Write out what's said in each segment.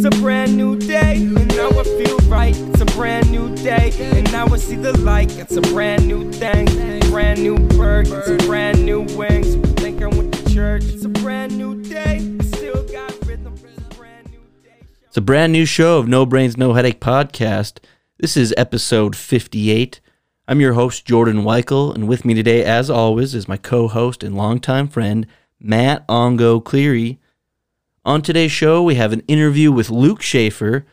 It's a brand new day, and now I feel right. It's a brand new day, and now I see the light. It's a brand new thing, brand new bird, it's brand new wings. Think I'm with the church. It's a brand new day. I rhythm. A. It's a brand new show of No Brains, No Headache podcast. This is episode 58. I'm your host, Jordan Weichel, and with me today, as always, is my co host and longtime friend, Matt Ongo Cleary. On today's show, we have an interview with Luke Schaefer.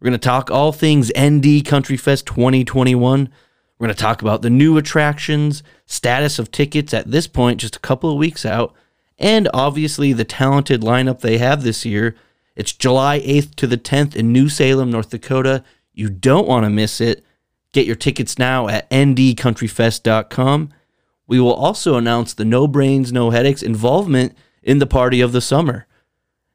We're going to talk all things ND Country Fest 2021. We're going to talk about the new attractions, status of tickets at this point, just a couple of weeks out, and obviously the talented lineup they have this year. It's July 8th to the 10th in New Salem, North Dakota. You don't want to miss it. Get your tickets now at ndcountryfest.com. We will also announce the No Brains, No Headaches involvement in the party of the summer.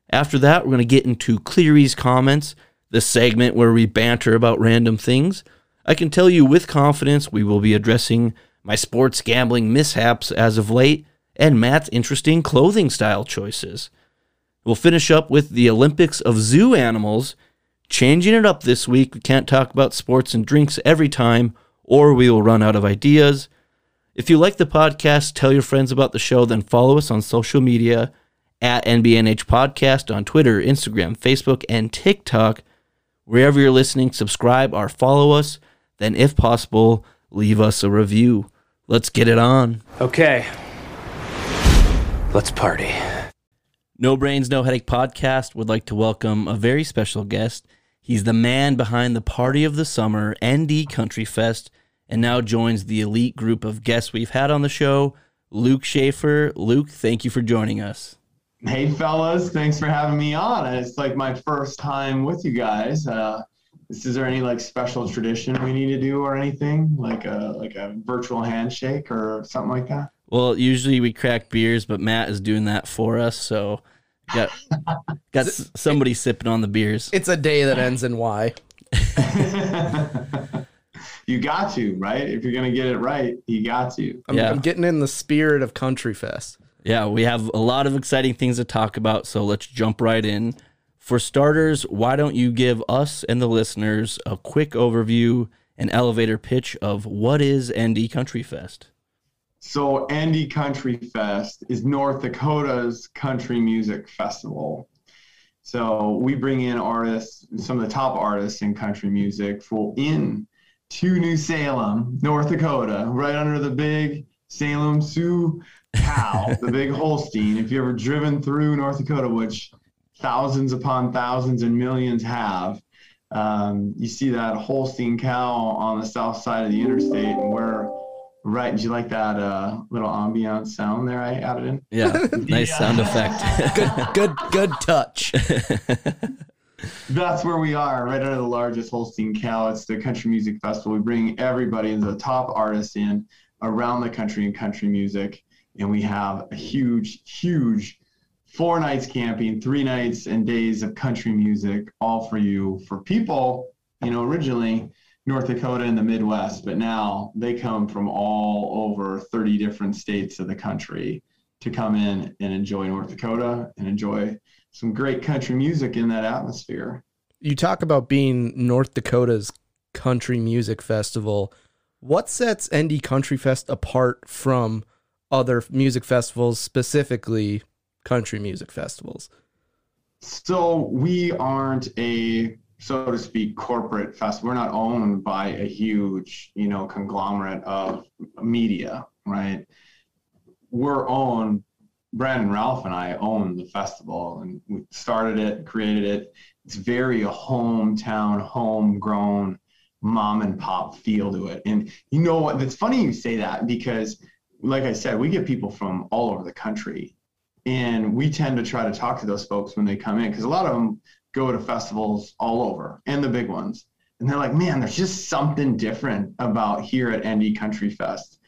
After that, we're going to get into Cleary's comments, the segment where we banter about random things. I can tell you with confidence we will be addressing my sports gambling mishaps as of late and Matt's interesting clothing style choices. We'll finish up with the Olympics of zoo animals, changing it up this week. We can't talk about sports and drinks every time, or we will run out of ideas. If you like the podcast, tell your friends about the show, then follow us on social media at NBNH Podcast on Twitter, Instagram, Facebook, and TikTok. Wherever you're listening, subscribe or follow us. Then, if possible, leave us a review. Let's get it on. Okay. Let's party. No Brains, No Headache podcast would like to welcome a very special guest. He's the man behind the party of the summer, ND Country Fest, and now joins the elite group of guests we've had on the show, Luke Schaefer. Luke, thank you for joining us. Hey, fellas, thanks for having me on. It's like my first time with you guys. Uh, is, is there any like special tradition we need to do or anything like a like a virtual handshake or something like that? Well, usually we crack beers, but Matt is doing that for us, so got got s- somebody sipping on the beers. It's a day that ends in Y. you got to right if you're gonna get it right. You got to. I'm, Yeah. I'm getting in the spirit of Country Fest. Yeah, we have a lot of exciting things to talk about, so let's jump right in. For starters, why don't you give us and the listeners a quick overview and elevator pitch of what is ND Country Fest? So ND Country Fest is North Dakota's country music festival. So we bring in artists, some of the top artists in country music, for in to New Salem, North Dakota, right under the big Salem Sue cow, the big Holstein. If you ever driven through North Dakota, which thousands upon thousands and millions have, um, you see that Holstein cow on the south side of the interstate, and we're right. Did you like that uh, little ambient sound there I added in? Yeah, nice sound effect. Good, good, good touch. That's where we are, right under the largest Holstein cow. It's the Country Music Festival. We bring everybody, the top artists in around the country in country music, and we have a huge, huge four nights camping, three nights and days of country music, all for you. For people, you know, originally North Dakota and the Midwest, but now they come from all over 30 different states of the country to come in and enjoy North Dakota and enjoy some great country music in that atmosphere. You talk about being North Dakota's country music festival. What sets ND Country Fest apart from other music festivals, specifically country music festivals? So we aren't a, so to speak, corporate festival. We're not owned by a huge, you know, conglomerate of media, right? We're owned. Brandon Ralph and I own the festival, and we started it, created it. It's very a hometown, homegrown, mom and pop feel to it. And you know what? It's funny you say that because, like I said, we get people from all over the country and we tend to try to talk to those folks when they come in because a lot of them go to festivals all over and the big ones. And they're like man there's just something different about here at ND Country Fest.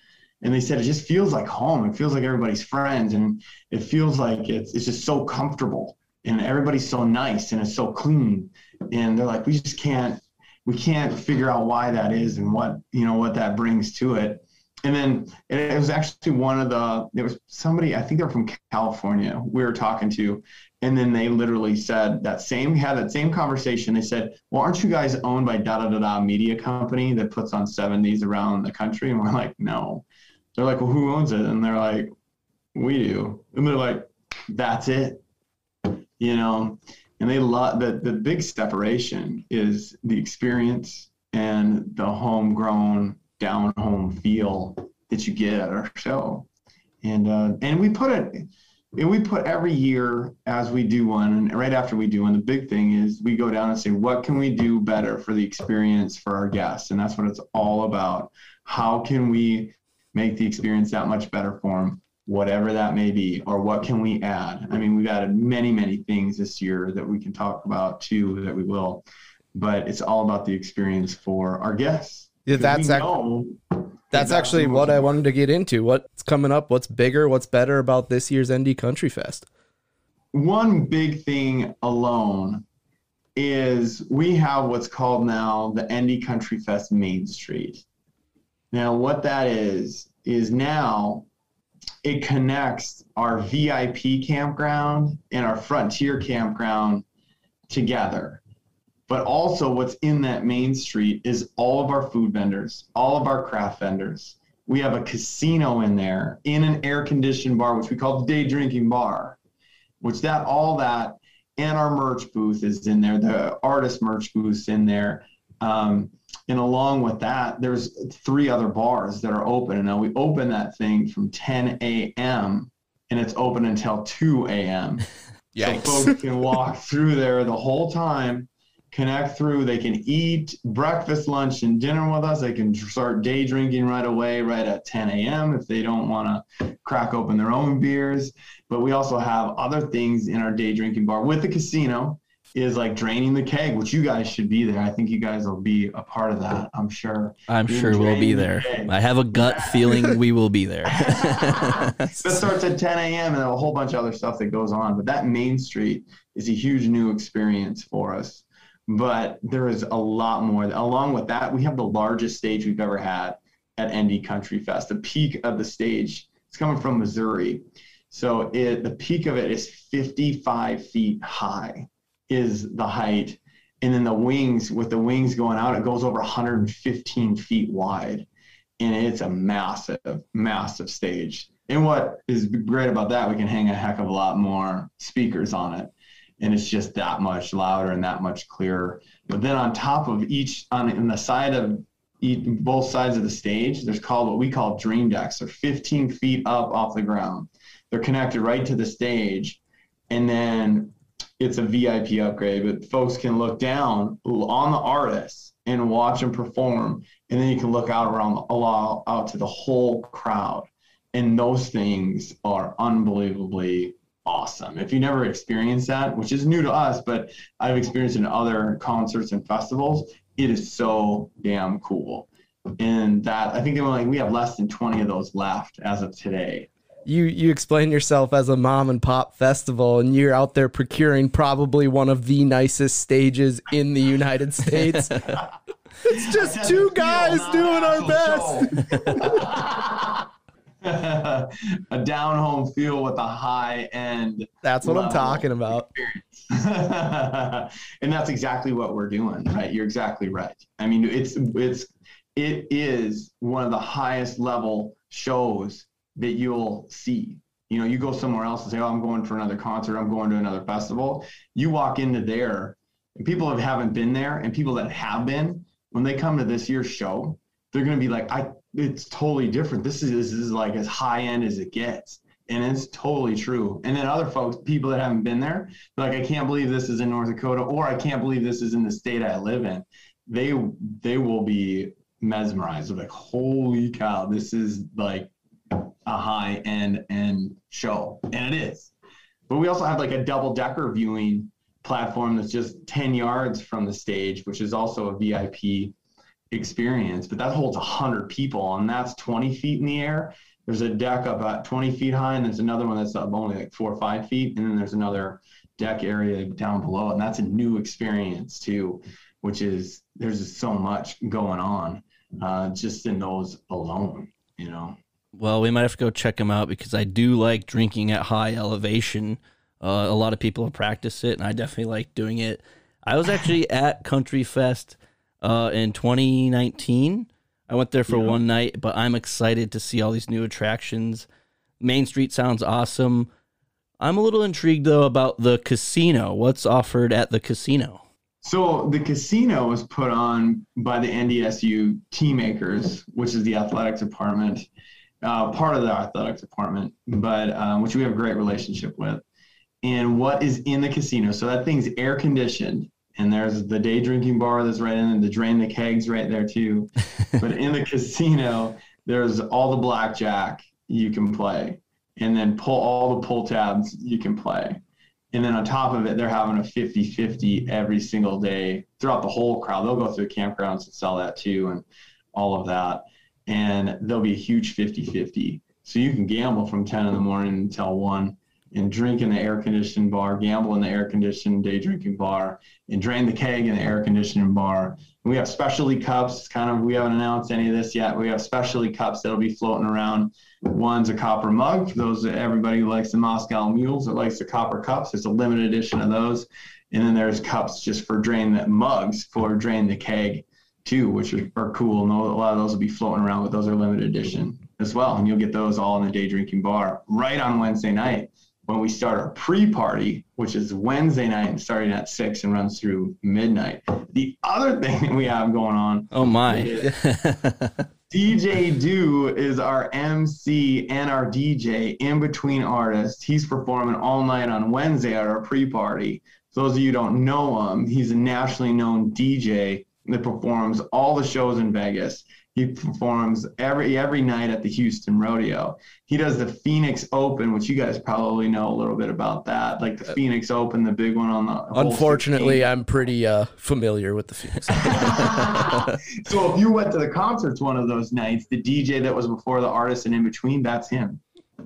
And they said it just feels like home. It feels like everybody's friends and it feels like it's it's just so comfortable and everybody's so nice and it's so clean. And they're like we just can't we can't figure out why that is and what you know what that brings to it and then it was actually one of the there was somebody I think they're from California we were talking to, and then they literally said that same had that same conversation. They said, "Well, aren't you guys owned by da da da da media company that puts on 70s around the country?" And we're like, "No." They're like, "Well, who owns it?" And they're like, "We do." And they're like, "That's it." You know, and they love the the big separation is the experience and the homegrown down home feel that you get at our show. And uh, and we put it and we put every year as we do one and right after we do one the big thing is we go down and say what can we do better for the experience for our guests? And that's what it's all about. How can we make the experience that much better for them whatever that may be or what can we add? I mean we've added many many things this year that we can talk about too that we will but it's all about the experience for our guests Yeah, that's ac- that's actually what I wanted to get into. What's coming up? What's bigger? What's better about this year's ND Country Fest? One big thing alone is we have what's called now the ND Country Fest Main Street. Now, what that is, is now it connects our VIP campground and our Frontier campground together. But also, what's in that main street is all of our food vendors, all of our craft vendors. We have a casino in there in an air conditioned bar, which we call the day drinking bar, which that all that and our merch booth is in there. The artist merch booth's in there. Um, and along with that, there's three other bars that are open. And now we open that thing from 10 a.m. and it's open until 2 a.m. Yeah, so folks can walk through there the whole time connect through. They can eat breakfast, lunch, and dinner with us. They can start day drinking right away, right at 10 a.m. if they don't want to crack open their own beers. But we also have other things in our day drinking bar with the casino is like draining the keg, which you guys should be there. I think you guys will be a part of that. I'm sure. I'm Being sure we'll be the there. I have a gut feeling we will be there. that starts at 10 a.m. and a whole bunch of other stuff that goes on. But that Main Street is a huge new experience for us. But there is a lot more. Along with that, we have the largest stage we've ever had at ND Country Fest. The peak of the stage is coming from Missouri. So it, the peak of it is 55 feet high, is the height. And then the wings, with the wings going out, it goes over 115 feet wide and it's a massive, massive stage. And what is great about that, we can hang a heck of a lot more speakers on it, and it's just that much louder and that much clearer. But then on top of each, on in the side of each, both sides of the stage, there's called what we call dream decks. They're 15 feet up off the ground. They're connected right to the stage, and then it's a VIP upgrade. But folks can look down on the artists and watch them perform and then you can look out around allow out to the whole crowd and those things are unbelievably awesome if you never experienced that which is new to us but i've experienced in other concerts and festivals it is so damn cool and that i think they were like we have less than 20 of those left as of today You you explain yourself as a mom and pop festival, and you're out there procuring probably one of the nicest stages in the United States. it's just two guys doing our best. a down home feel with a high end That's what I'm talking about. and that's exactly what we're doing, right? You're exactly right. I mean, it's it's it is one of the highest level shows that you'll see. You know, you go somewhere else and say, "Oh, I'm going for another concert. I'm going to another festival." You walk into there, and people that haven't been there, and people that have been, when they come to this year's show, they're going to be like, "I, it's totally different. This is this is like as high end as it gets." and it's totally true. And then other folks, people that haven't been there, like I can't believe this is in North Dakota, or I can't believe this is in the state I live in. They they will be mesmerized. They're like, holy cow, this is like a high end and show, and it is. But we also have like a double decker viewing platform that's just 10 yards from the stage, which is also a VIP experience. But that holds 100 people, and that's 20 feet in the air there's a deck about 20 feet high and there's another one that's up only like four or five feet and then there's another deck area down below and that's a new experience too which is there's just so much going on uh, just in those alone you know. Well, we might have to go check them out because I do like drinking at high elevation. Uh, a lot of people have practiced it, and I definitely like doing it. I was actually at Country Fest uh, in 2019. I went there for Yeah. one night, but I'm excited to see all these new attractions. Main Street sounds awesome. I'm a little intrigued though about the casino. What's offered at the casino? So the casino was put on by the NDSU team makers, which is the athletics department, uh, part of the athletics department, but um, which we have a great relationship with. And what is in the casino? So that thing's air conditioned, and there's the day drinking bar that's right in, and the drain the kegs right there too. but in the casino, there's all the blackjack you can play, and then pull all the pull tabs you can play. And then on top of it, they're having a 50 50 every single day throughout the whole crowd. They'll go through campgrounds and sell that too, and all of that. And there'll be a huge 50 50. So you can gamble from 10 in the morning until 1 and drink in the air conditioned bar, gamble in the air conditioned day drinking bar, and drain the keg in the air conditioning bar. And we have specialty cups. Kind of, we haven't announced any of this yet. We have specialty cups that'll be floating around. One's a copper mug for those everybody who likes the Moscow mules that likes the copper cups. There's a limited edition of those. And then there's cups just for drain the mugs for drain the keg too, which are, are cool. And a lot of those will be floating around, but those are limited edition as well. And you'll get those all in the day drinking bar right on Wednesday night when we start our pre-party, which is Wednesday night and starting at six and runs through midnight. The other thing that we have going on Oh my. DJ Do is our MC and our DJ in between artists. He's performing all night on Wednesday at our pre party. For those of you who don't know him, he's a nationally known DJ that performs all the shows in Vegas. He performs every every night at the Houston Rodeo. He does the Phoenix Open, which you guys probably know a little bit about that, like the Phoenix Open, the big one on the. Unfortunately, 16. I'm pretty uh, familiar with the Phoenix. so if you went to the concerts one of those nights, the DJ that was before the artist and in between, that's him.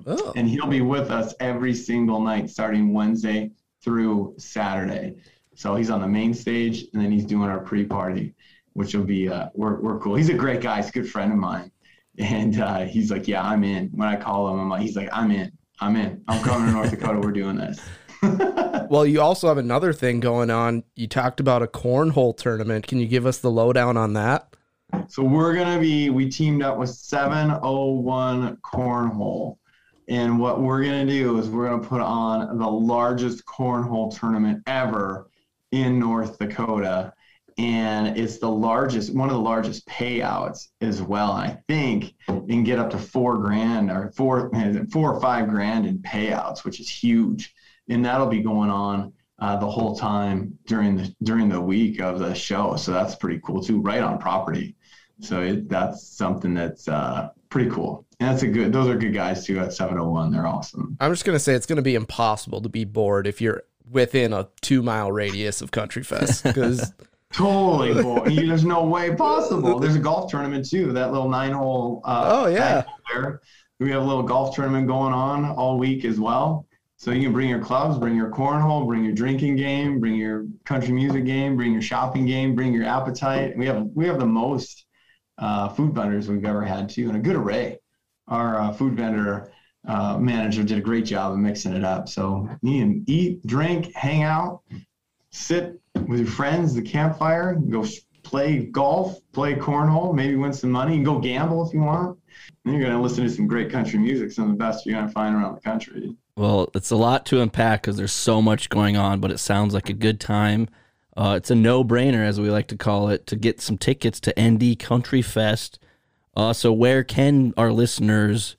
oh, And he'll be with us every single night starting Wednesday through Saturday. So he's on the main stage and then he's doing our pre-party, which will be uh we're we're cool. He's a great guy, he's a good friend of mine. And uh, he's like, Yeah, I'm in. When I call him, I'm like, he's like, I'm in. I'm in. I'm coming to North Dakota, we're doing this. well, you also have another thing going on. You talked about a cornhole tournament. Can you give us the lowdown on that? So we're gonna be we teamed up with 701 Cornhole. And what we're gonna do is we're gonna put on the largest cornhole tournament ever in North Dakota. And it's the largest, one of the largest payouts as well. And I think you can get up to four grand or four, four or five grand in payouts, which is huge. And that'll be going on uh, the whole time during the during the week of the show. So that's pretty cool too, right on property. So it, that's something that's uh, pretty cool. And that's a good. Those are good guys too at 701. They're awesome. I'm just gonna say it's gonna be impossible to be bored if you're within a two mile radius of Country Fest because Totally boy. There's no way possible. There's a golf tournament too. That little nine hole. Uh, Oh, yeah. There. We have a little golf tournament going on all week as well. So you can bring your clubs, bring your cornhole, bring your drinking game, bring your country music game, bring your shopping game, bring your appetite. We have we have the most uh, food vendors we've ever had too, and a good array. Our uh, food vendor uh, manager did a great job of mixing it up. So you can eat, drink, hang out, sit with your friends, the campfire, go play golf, play cornhole, maybe win some money, and go gamble if you want. And you're gonna listen to some great country music, some of the best you're gonna find around the country. Well, it's a lot to unpack because there's so much going on, but it sounds like a good time. Uh, it's a no brainer, as we like to call it, to get some tickets to ND Country Fest. Uh, so, where can our listeners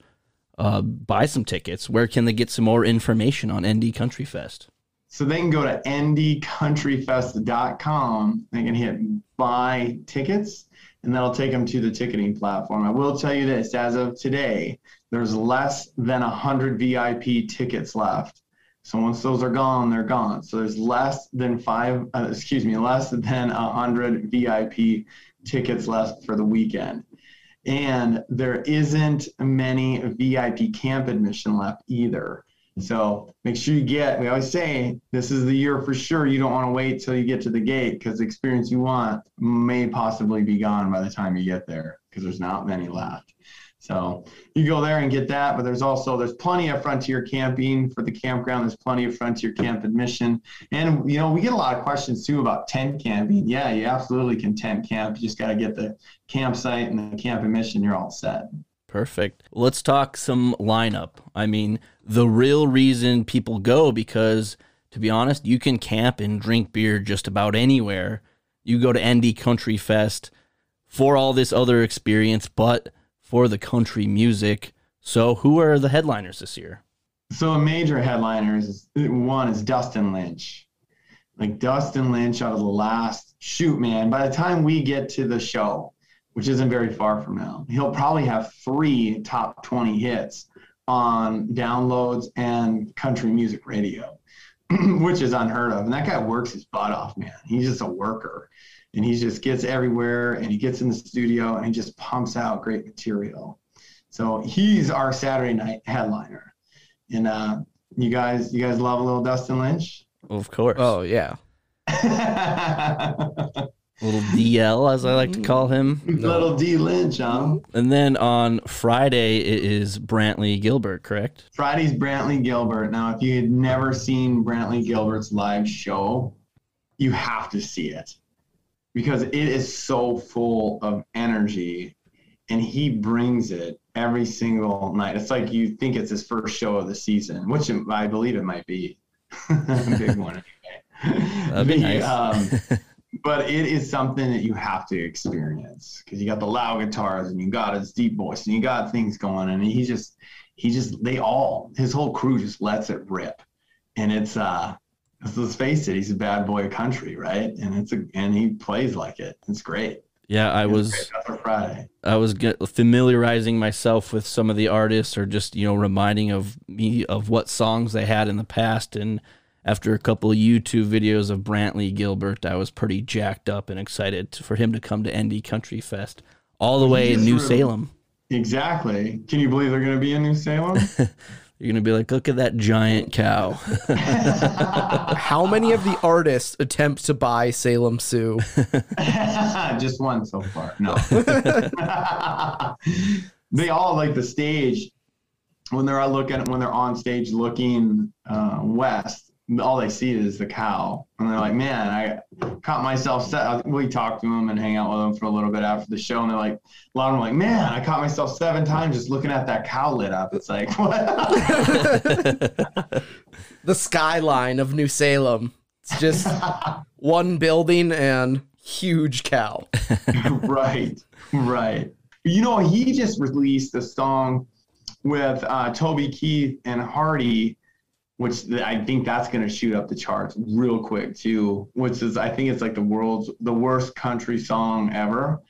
uh, buy some tickets? Where can they get some more information on ND Country Fest? So they can go to ndcountryfest.com. They can hit buy tickets, and that'll take them to the ticketing platform. I will tell you this: as of today, there's less than hundred VIP tickets left. So once those are gone, they're gone. So there's less than five, uh, excuse me, less than hundred VIP tickets left for the weekend. And there isn't many VIP camp admission left either. So make sure you get, we always say this is the year for sure. You don't want to wait till you get to the gate because the experience you want may possibly be gone by the time you get there because there's not many left. So you go there and get that, but there's also there's plenty of frontier camping for the campground. There's plenty of frontier camp admission, and you know we get a lot of questions too about tent camping. Yeah, you absolutely can tent camp. You just got to get the campsite and the camp admission. You're all set. Perfect. Let's talk some lineup. I mean, the real reason people go because to be honest, you can camp and drink beer just about anywhere. You go to ND Country Fest for all this other experience, but for the country music. So, who are the headliners this year? So, a major headliners is, one is Dustin Lynch. Like Dustin Lynch out of the last shoot, man. By the time we get to the show, which isn't very far from now, he'll probably have three top 20 hits on downloads and country music radio, which is unheard of. And that guy works his butt off, man. He's just a worker and he just gets everywhere and he gets in the studio and he just pumps out great material. So he's our Saturday night headliner. And uh, you guys, you guys love a little Dustin Lynch? Of course. Oh yeah. little DL, as I like to call him. Little D Lynch, huh? And then on Friday it is Brantley Gilbert, correct? Friday's Brantley Gilbert. Now, if you had never seen Brantley Gilbert's live show, you have to see it because it is so full of energy and he brings it every single night. It's like you think it's his first show of the season, which I believe it might be. A big one. That'd be nice. Um, but it is something that you have to experience because you got the loud guitars and you got his deep voice and you got things going and he just he just they all his whole crew just lets it rip. And it's uh let's face it he's a bad boy of country right? And it's a and he plays like it. It's great. Yeah i It's was great. That's for friday. I was familiarizing myself with some of the artists or just you know reminding of me of what songs they had in the past and after a couple of youtube videos of brantley gilbert i was pretty jacked up and excited for him to come to nd country fest all the way in new really- salem. Exactly. Can you believe they're going to be in new salem? You're gonna be like look at that giant cow. How many of the artists attempt to buy Salem Sue? just one so far no. They all like the stage when they're out looking when they're on stage looking uh, west all they see is the cow and they're like man i caught myself we talked to them and hang out with them for a little bit after the show and they're like a lot of them are like man i caught myself seven times just looking at that cow lit up it's like what the skyline of New Salem. It's just one building and huge cow. right, right. You know, he just released a song with uh, Toby Keith and Hardy, which I think that's going to shoot up the charts real quick too. Which is, I think it's like the world's the worst country song ever,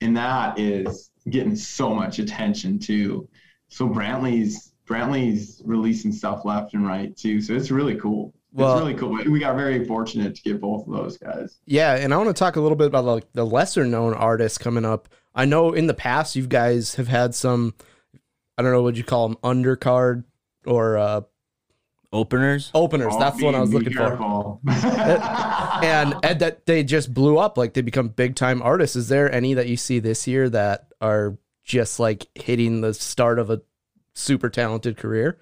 and that is getting so much attention too. So Brantley's Brantley's releasing stuff left and right too. So it's really cool. Well- it's really cool. We got very fortunate to get both of those guys. Yeah, and I want to talk a little bit about like the lesser known artists coming up. I know in the past you guys have had some I don't know what you call them undercard or uh openers openers. Oh, That's be- what I was be looking for. And, and that they just blew up like they become big time artists. Is there any that you see this year that are just like hitting the start of a super talented career?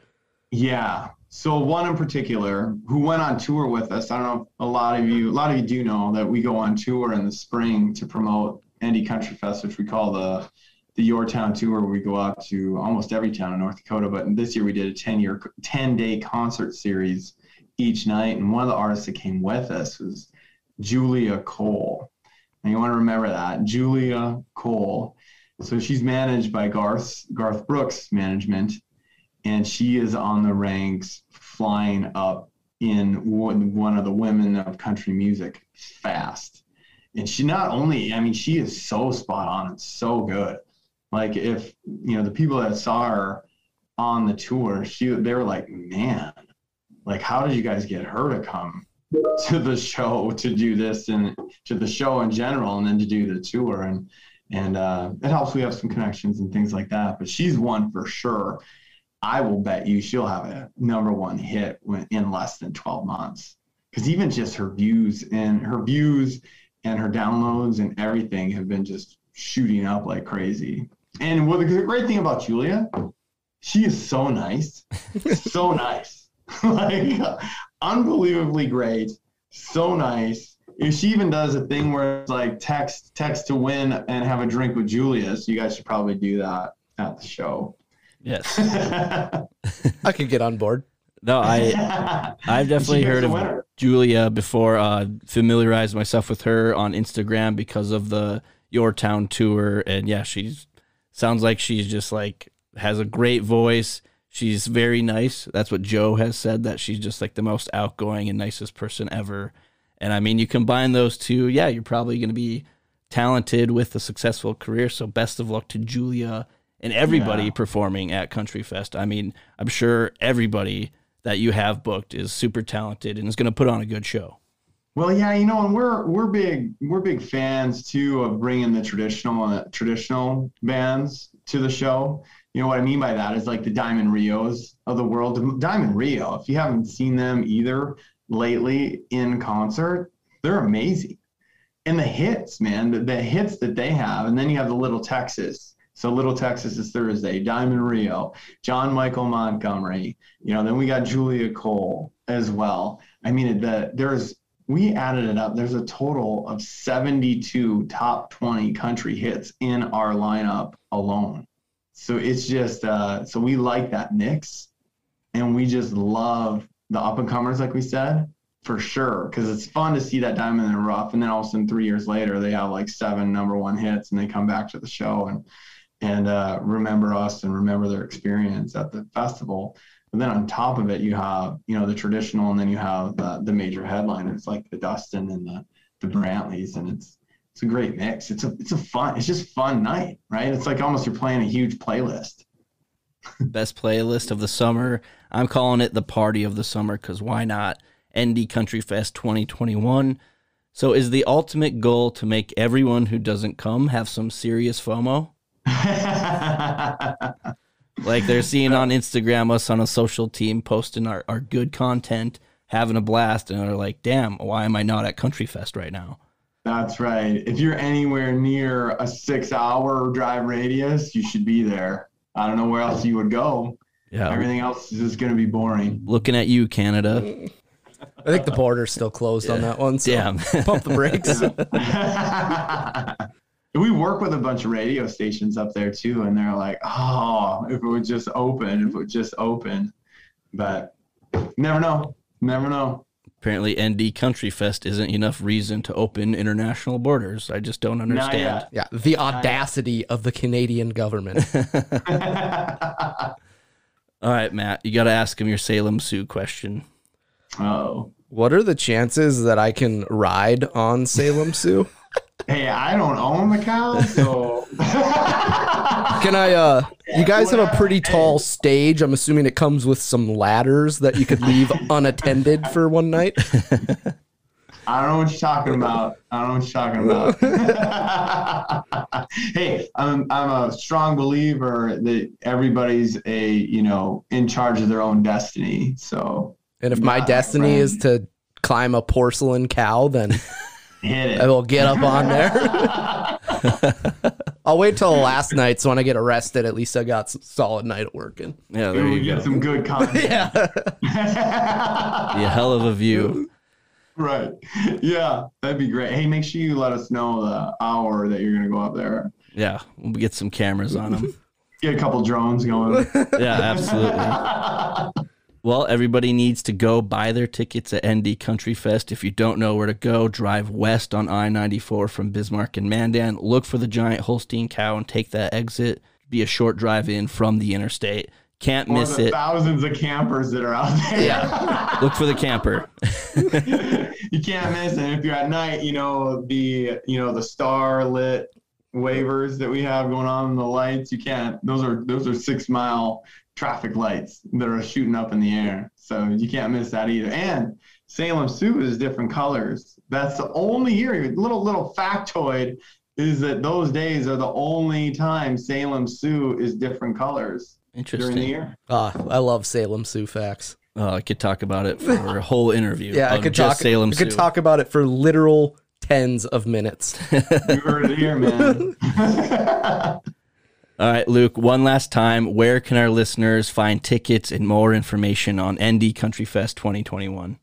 Yeah. So one in particular who went on tour with us. I don't know if a lot of you a lot of you do know that we go on tour in the spring to promote ND Country Fest, which we call the the Your Town tour where we go out to almost every town in North Dakota. But this year we did a 10 year 10 day concert series each night. And one of the artists that came with us was Julia Cole. And you want to remember that. Julia Cole. So she's managed by Garth Garth Brooks management and she is on the ranks flying up in one, one of the women of country music fast and she not only i mean she is so spot on and so good like if you know the people that saw her on the tour she they were like man like how did you guys get her to come to the show to do this and to the show in general and then to do the tour and and uh, it helps we have some connections and things like that but she's one for sure I will bet you she'll have a number one hit in less than 12 months. Because even just her views and her views and her downloads and everything have been just shooting up like crazy. And what the great thing about Julia, she is so nice, so nice, like unbelievably great, so nice. If she even does a thing where it's like text text to win and have a drink with Julia, so you guys should probably do that at the show. Yes. I could get on board. No, I I've definitely heard of winner. Julia before. Uh, familiarized myself with her on Instagram because of the Your Town tour, and yeah, she's sounds like she's just like has a great voice. She's very nice. That's what Joe has said that she's just like the most outgoing and nicest person ever. And I mean, you combine those two, yeah, you're probably going to be talented with a successful career. So best of luck to Julia and everybody Yeah. performing at Country Fest. I mean, I'm sure everybody that you have booked is super talented and is going to put on a good show. Well, yeah, you know, and we're we're big we're big fans too of bringing the traditional uh, traditional bands to the show. You know what I mean by that is like the Diamond Rios of the world. Diamond Rio, if you haven't seen them either lately in concert, they're amazing. And the hits, man, the, the hits that they have, and then you have the Little Texas. So Little Texas is Thursday, Diamond Rio, John Michael Montgomery. You know, then we got Julia Cole as well. I mean, the there's we added it up. There's a total of 72 top 20 country hits in our lineup alone. So it's just uh, so we like that mix, and we just love the up and comers, like we said, for sure, because it's fun to see that diamond in the rough, and then all of a sudden three years later they have like seven number one hits, and they come back to the show and and uh, remember us and remember their experience at the festival. But then on top of it, you have you know the traditional, and then you have the, the major headliners like the Dustin and the the Brantleys, and it's it's a great mix. It's a it's a fun. It's just fun night, right? It's like almost you're playing a huge playlist. Best playlist of the summer. I'm calling it the party of the summer because why not? ND Country Fest 2021. So, is the ultimate goal to make everyone who doesn't come have some serious FOMO? Like they're seeing on Instagram us on a social team posting our, our good content, having a blast, and they're like, damn, why am I not at Country Fest right now? That's right. If you're anywhere near a six hour drive radius, you should be there. I don't know where else you would go. Yeah. Everything else is just going to be boring. Looking at you, Canada. I think the border's still closed on that one. So Damn. pump the brakes. we work with a bunch of radio stations up there too, and they're like, oh, if it would just open, if it would just open. But never know. Never know. Apparently, ND Country Fest isn't enough reason to open international borders. I just don't Not understand. yeah, the audacity of the Canadian government. All right, Matt, you got to ask him your Salem Sue question. oh. What are the chances that I can ride on Salem Sue? Hey, I don't own the cow, so. Can I? uh You guys have a pretty tall stage. I'm assuming it comes with some ladders that you could leave unattended for one night. I don't know what you're talking about. I don't know what you're talking about. hey, I'm I'm a strong believer that everybody's a you know in charge of their own destiny. So And if my destiny right. is to climb a porcelain cow, then hit it. I will get up on there. I'll wait till the last night, so when I get arrested, at least I got s solid night of working. Yeah, there we you get go. some good content. Yeah. Be a hell of a view. right. Yeah, that'd be great. Hey, make sure you let us know the hour that you're gonna go up there. Yeah, we'll get some cameras on them. Get a couple drones going. Yeah, absolutely. Well, everybody needs to go buy their tickets at ND Country Fest. If you don't know where to go, drive west on I 94 from Bismarck and Mandan. Look for the giant Holstein cow and take that exit. Be a short drive in from the interstate. Can't miss it. thousands of campers that are out there. Yeah. Look for the camper. you can't miss it. If you're at night, you know the you know the star lit waivers that we have going on in the lights. You can't. Those are those are six mile traffic lights that are shooting up in the air. So you can't miss that either. And Salem Sue is different colors. That's the only year. Little little factoid is that those days are the only time Salem Sue is different colors during the Interesting. year. Ah, I love Salem Sue facts. Oh, I could talk about it for a whole interview. Yeah, I of could just talk. Salem I could Sioux. talk about it for literal tens of minutes. You heard it here, man. All right, Luke, one last time. Where can our listeners find tickets and more information on ND Country Fest 2021?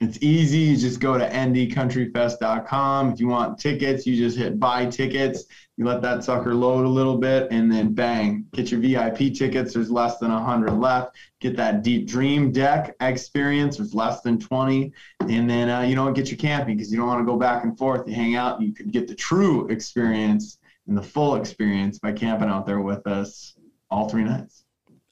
It's easy. You just go to ndcountryfest.com. If you want tickets, you just hit buy tickets. You let that sucker load a little bit, and then bang, get your VIP tickets. There's less than 100 left. Get that Deep Dream Deck experience. There's less than 20. And then, uh, you know, get your camping because you don't want to go back and forth. You hang out. You could get the true experience and the full experience by camping out there with us all three nights.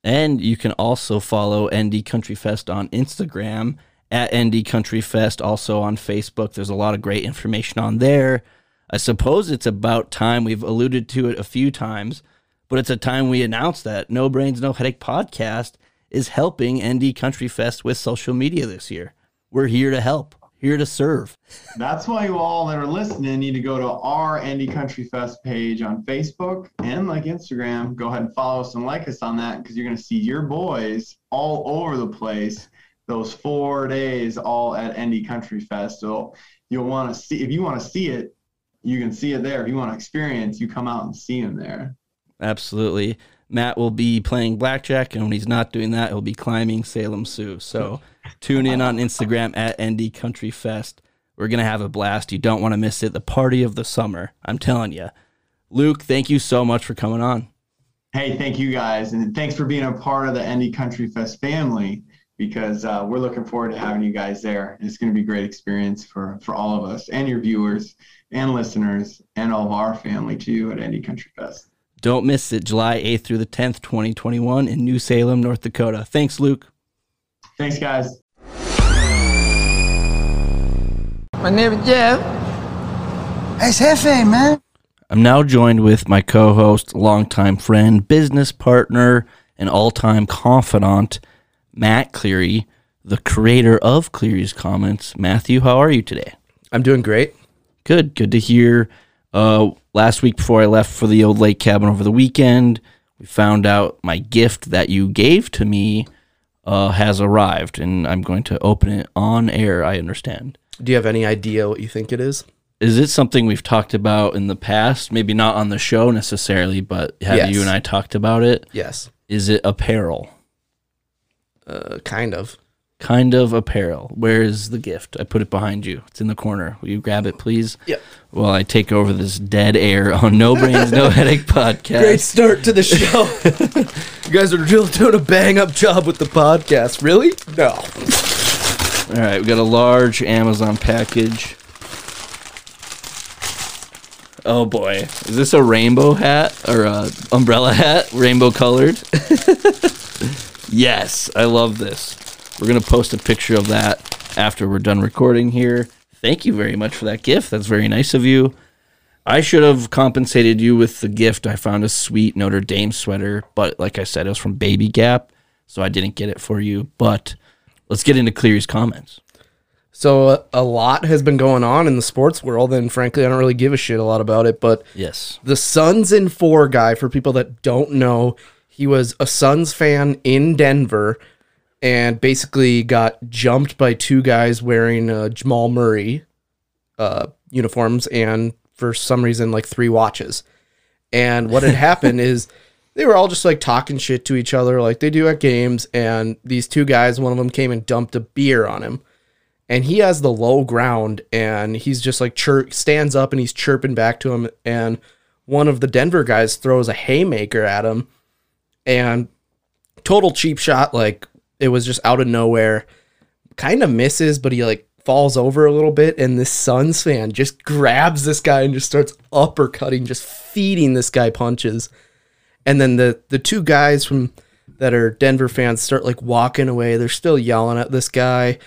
And you can also follow ND Country Fest on Instagram at ND Country Fest, also on Facebook. There's a lot of great information on there. I suppose it's about time. We've alluded to it a few times, but it's a time we announce that No Brains, No Headache podcast is helping ND Country Fest with social media this year. We're here to help, here to serve. That's why you all that are listening need to go to our ND Country Fest page on Facebook and like Instagram. Go ahead and follow us and like us on that because you're going to see your boys all over the place those four days all at ND Country Fest. So you'll want to see if you want to see it, you can see it there. If you want to experience, you come out and see them there. Absolutely. Matt will be playing blackjack, and when he's not doing that, he'll be climbing Salem Sue. So tune in on Instagram at ND Country Fest. We're going to have a blast. You don't want to miss it. The party of the summer. I'm telling you. Luke, thank you so much for coming on. Hey, thank you guys. And thanks for being a part of the ND Country Fest family because uh, we're looking forward to having you guys there. It's going to be a great experience for, for all of us and your viewers and listeners and all of our family too at ND Country Fest. Don't miss it, July 8th through the 10th, 2021 in New Salem, North Dakota. Thanks, Luke. Thanks, guys. My name is Jeff. It's Hefe, man. I'm now joined with my co host, longtime friend, business partner, and all time confidant, Matt Cleary, the creator of Cleary's Comments. Matthew, how are you today? I'm doing great. Good. Good to hear. Uh, last week, before I left for the old lake cabin over the weekend, we found out my gift that you gave to me uh, has arrived, and I'm going to open it on air, I understand. Do you have any idea what you think it is? Is it something we've talked about in the past? Maybe not on the show necessarily, but have Yes. you and I talked about it? Yes. Is it apparel? Uh, kind of. Kind of apparel. Where is the gift? I put it behind you. It's in the corner. Will you grab it, please? Yep. While I take over this dead air on No Brains, No Headache podcast. Great start to the show. you guys are really doing a bang up job with the podcast. Really? No. All right, we got a large Amazon package. Oh boy, is this a rainbow hat or a umbrella hat, rainbow colored? yes, I love this. We're gonna post a picture of that after we're done recording here. Thank you very much for that gift. That's very nice of you. I should have compensated you with the gift. I found a sweet Notre Dame sweater, but like I said, it was from Baby Gap, so I didn't get it for you. But let's get into Cleary's comments. So a lot has been going on in the sports world, and frankly, I don't really give a shit a lot about it. But Yes. the Suns in four guy, for people that don't know, he was a Suns fan in Denver and basically got jumped by two guys wearing uh, Jamal Murray uh, uniforms and for some reason like three watches. And what had happened is they were all just like talking shit to each other like they do at games. And these two guys, one of them came and dumped a beer on him and he has the low ground and he's just like chirp stands up and he's chirping back to him and one of the Denver guys throws a haymaker at him and total cheap shot like it was just out of nowhere kind of misses but he like falls over a little bit and this Suns fan just grabs this guy and just starts uppercutting just feeding this guy punches and then the the two guys from that are Denver fans start like walking away they're still yelling at this guy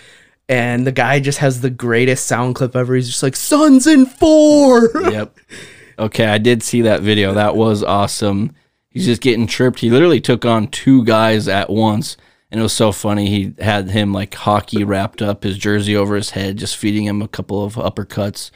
and the guy just has the greatest sound clip ever. He's just like Suns in four. yep. Okay, I did see that video. That was awesome. He's just getting tripped. He literally took on two guys at once. And it was so funny. He had him like hockey wrapped up, his jersey over his head, just feeding him a couple of uppercuts.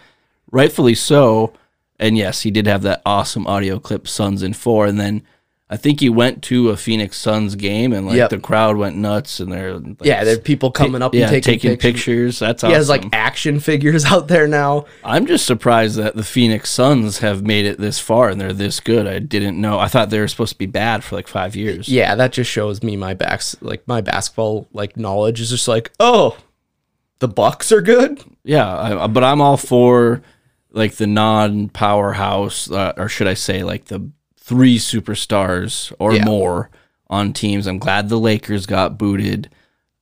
Rightfully so. And yes, he did have that awesome audio clip, Suns in Four. And then I think he went to a Phoenix Suns game and like Yep. the crowd went nuts and they're like, Yeah, there are people coming up yeah, and taking, taking pictures. pictures. That's He awesome. has like action figures out there now. I'm just surprised that the Phoenix Suns have made it this far and they're this good. I didn't know. I thought they were supposed to be bad for like five years. Yeah, that just shows me my backs like my basketball like knowledge is just like, oh, the Bucks are good. Yeah, I, but I'm all for like the non-powerhouse, uh, or should I say, like the three superstars or Yeah. more on teams. I'm glad the Lakers got booted,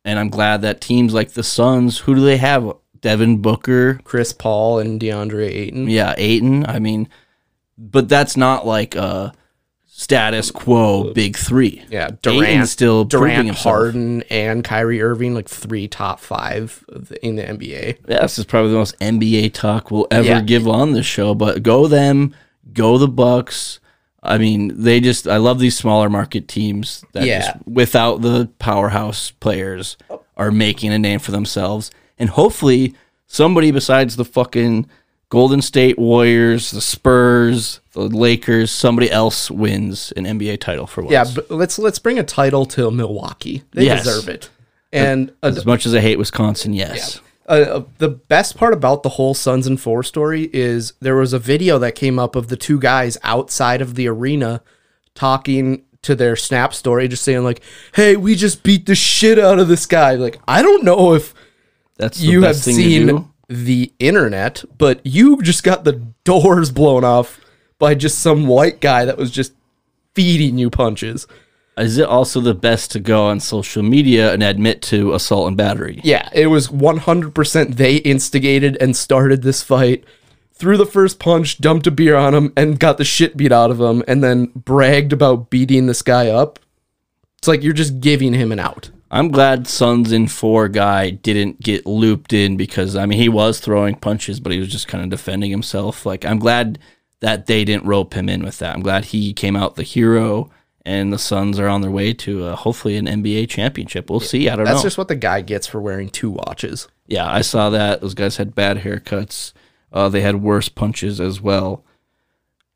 and I'm glad that teams like the Suns, who do they have? Devin Booker, Chris Paul and DeAndre Ayton. yeah, Ayton. I mean, but that's not like a status quo big three. Yeah, Ayton's Durant, still Durant. Harden, and Kyrie Irving, like three top five the, in the NBA. Yeah, this is probably the most NBA talk we'll ever Yeah. give on this show. But go them, go the Bucks. I mean, they just I love these smaller market teams that Yeah. just without the powerhouse players are making a name for themselves. And hopefully somebody besides the fucking Golden State Warriors, the Spurs, the Lakers, somebody else wins an NBA title for once. Yeah, but let's let's bring a title to Milwaukee. They Yes. deserve it. And uh, as much as I hate Wisconsin, yes. uh, uh, the best part about the whole Suns and Four story is there was a video that came up of the two guys outside of the arena talking to their Snap story, just saying like, "Hey, we just beat the shit out of this guy." Like, I don't know if That's the you have best thing to seen the internet, but you just got the doors blown off by just some white guy that was just feeding you punches. Is it also the best to go on social media and admit to assault and battery? Yeah, it was 100% they instigated and started this fight. Threw the first punch, dumped a beer on him, and got the shit beat out of him, and then bragged about beating this guy up. It's like you're just giving him an out. I'm glad Suns in four guy didn't get looped in because I mean he was throwing punches, but he was just kind of defending himself. Like I'm glad that they didn't rope him in with that. I'm glad he came out the hero, and the Suns are on their way to uh, hopefully an NBA championship. We'll see. I don't That's know. That's just what the guy gets for wearing two watches. Yeah, I saw that. Those guys had bad haircuts. Uh, they had worse punches as well.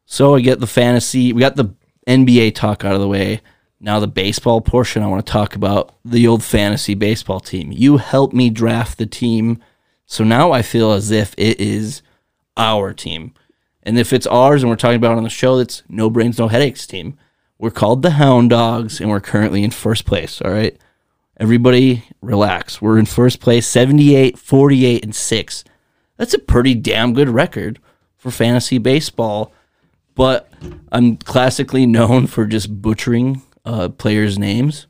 So I get the fantasy. We got the NBA talk out of the way. Now the baseball portion. I want to talk about the old fantasy baseball team. You helped me draft the team, so now I feel as if it is our team. And if it's ours, and we're talking about it on the show, it's no brains, no headaches team. We're called the Hound Dogs, and we're currently in first place. All right. Everybody relax. We're in first place, 78, 48, and 6. That's a pretty damn good record for fantasy baseball. But I'm classically known for just butchering uh, players' names.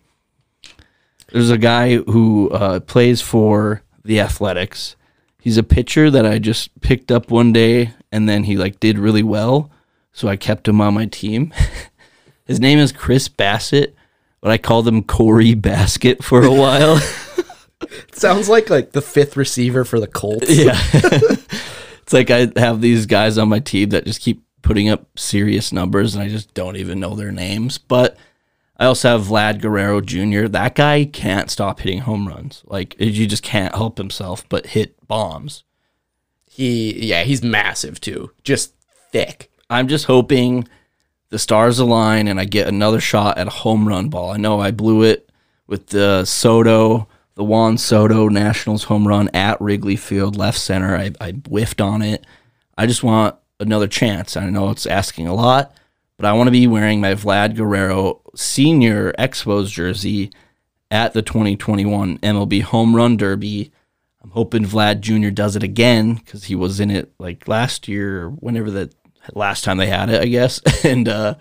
There's a guy who uh, plays for the Athletics. He's a pitcher that I just picked up one day, and then he like did really well, so I kept him on my team. His name is Chris Bassitt, but I called him Corey Basket for a while. Sounds like like the fifth receiver for the Colts. yeah. it's like I have these guys on my team that just keep putting up serious numbers and I just don't even know their names. But I also have Vlad Guerrero Jr. That guy can't stop hitting home runs. Like you just can't help himself but hit bombs. He yeah, he's massive too. Just thick. I'm just hoping the stars align and I get another shot at a home run ball. I know I blew it with the Soto, the Juan Soto Nationals home run at Wrigley Field, left center. I, I whiffed on it. I just want another chance. I know it's asking a lot, but I want to be wearing my Vlad Guerrero senior Expos jersey at the 2021 MLB Home Run Derby. I'm hoping Vlad Jr. does it again because he was in it like last year or whenever the last time they had it, I guess. And uh,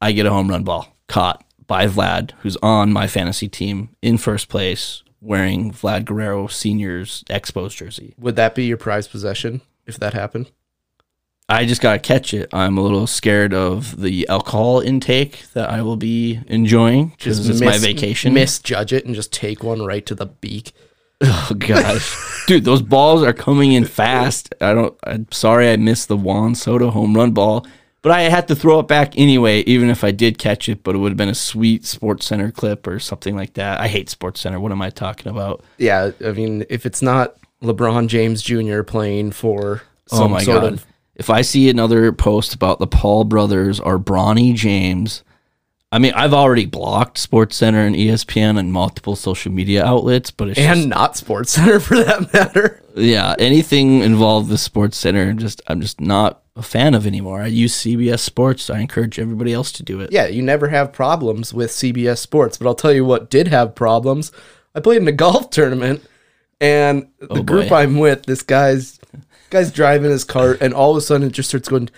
I get a home run ball caught by Vlad, who's on my fantasy team in first place, wearing Vlad Guerrero Senior's Expos jersey. Would that be your prized possession if that happened? I just gotta catch it. I'm a little scared of the alcohol intake that I will be enjoying because it's my vacation. Misjudge it and just take one right to the beak. Oh gosh, dude, those balls are coming in fast. I don't. I'm sorry I missed the Juan Soto home run ball, but I had to throw it back anyway, even if I did catch it. But it would have been a sweet Sports Center clip or something like that. I hate Sports Center. What am I talking about? Yeah, I mean, if it's not LeBron James Jr. playing for oh some oh my sort god! of if I see another post about the Paul brothers or Bronny James, I mean, I've already blocked Sports Center and ESPN and multiple social media outlets, but it's and just, not Sports Center for that matter. yeah, anything involved with Sports Center, just I'm just not a fan of anymore. I use CBS Sports. I encourage everybody else to do it. Yeah, you never have problems with CBS Sports, but I'll tell you what did have problems. I played in a golf tournament, and the Oh, group. I'm with, this guy's guy's driving his cart, and all of a sudden it just starts going,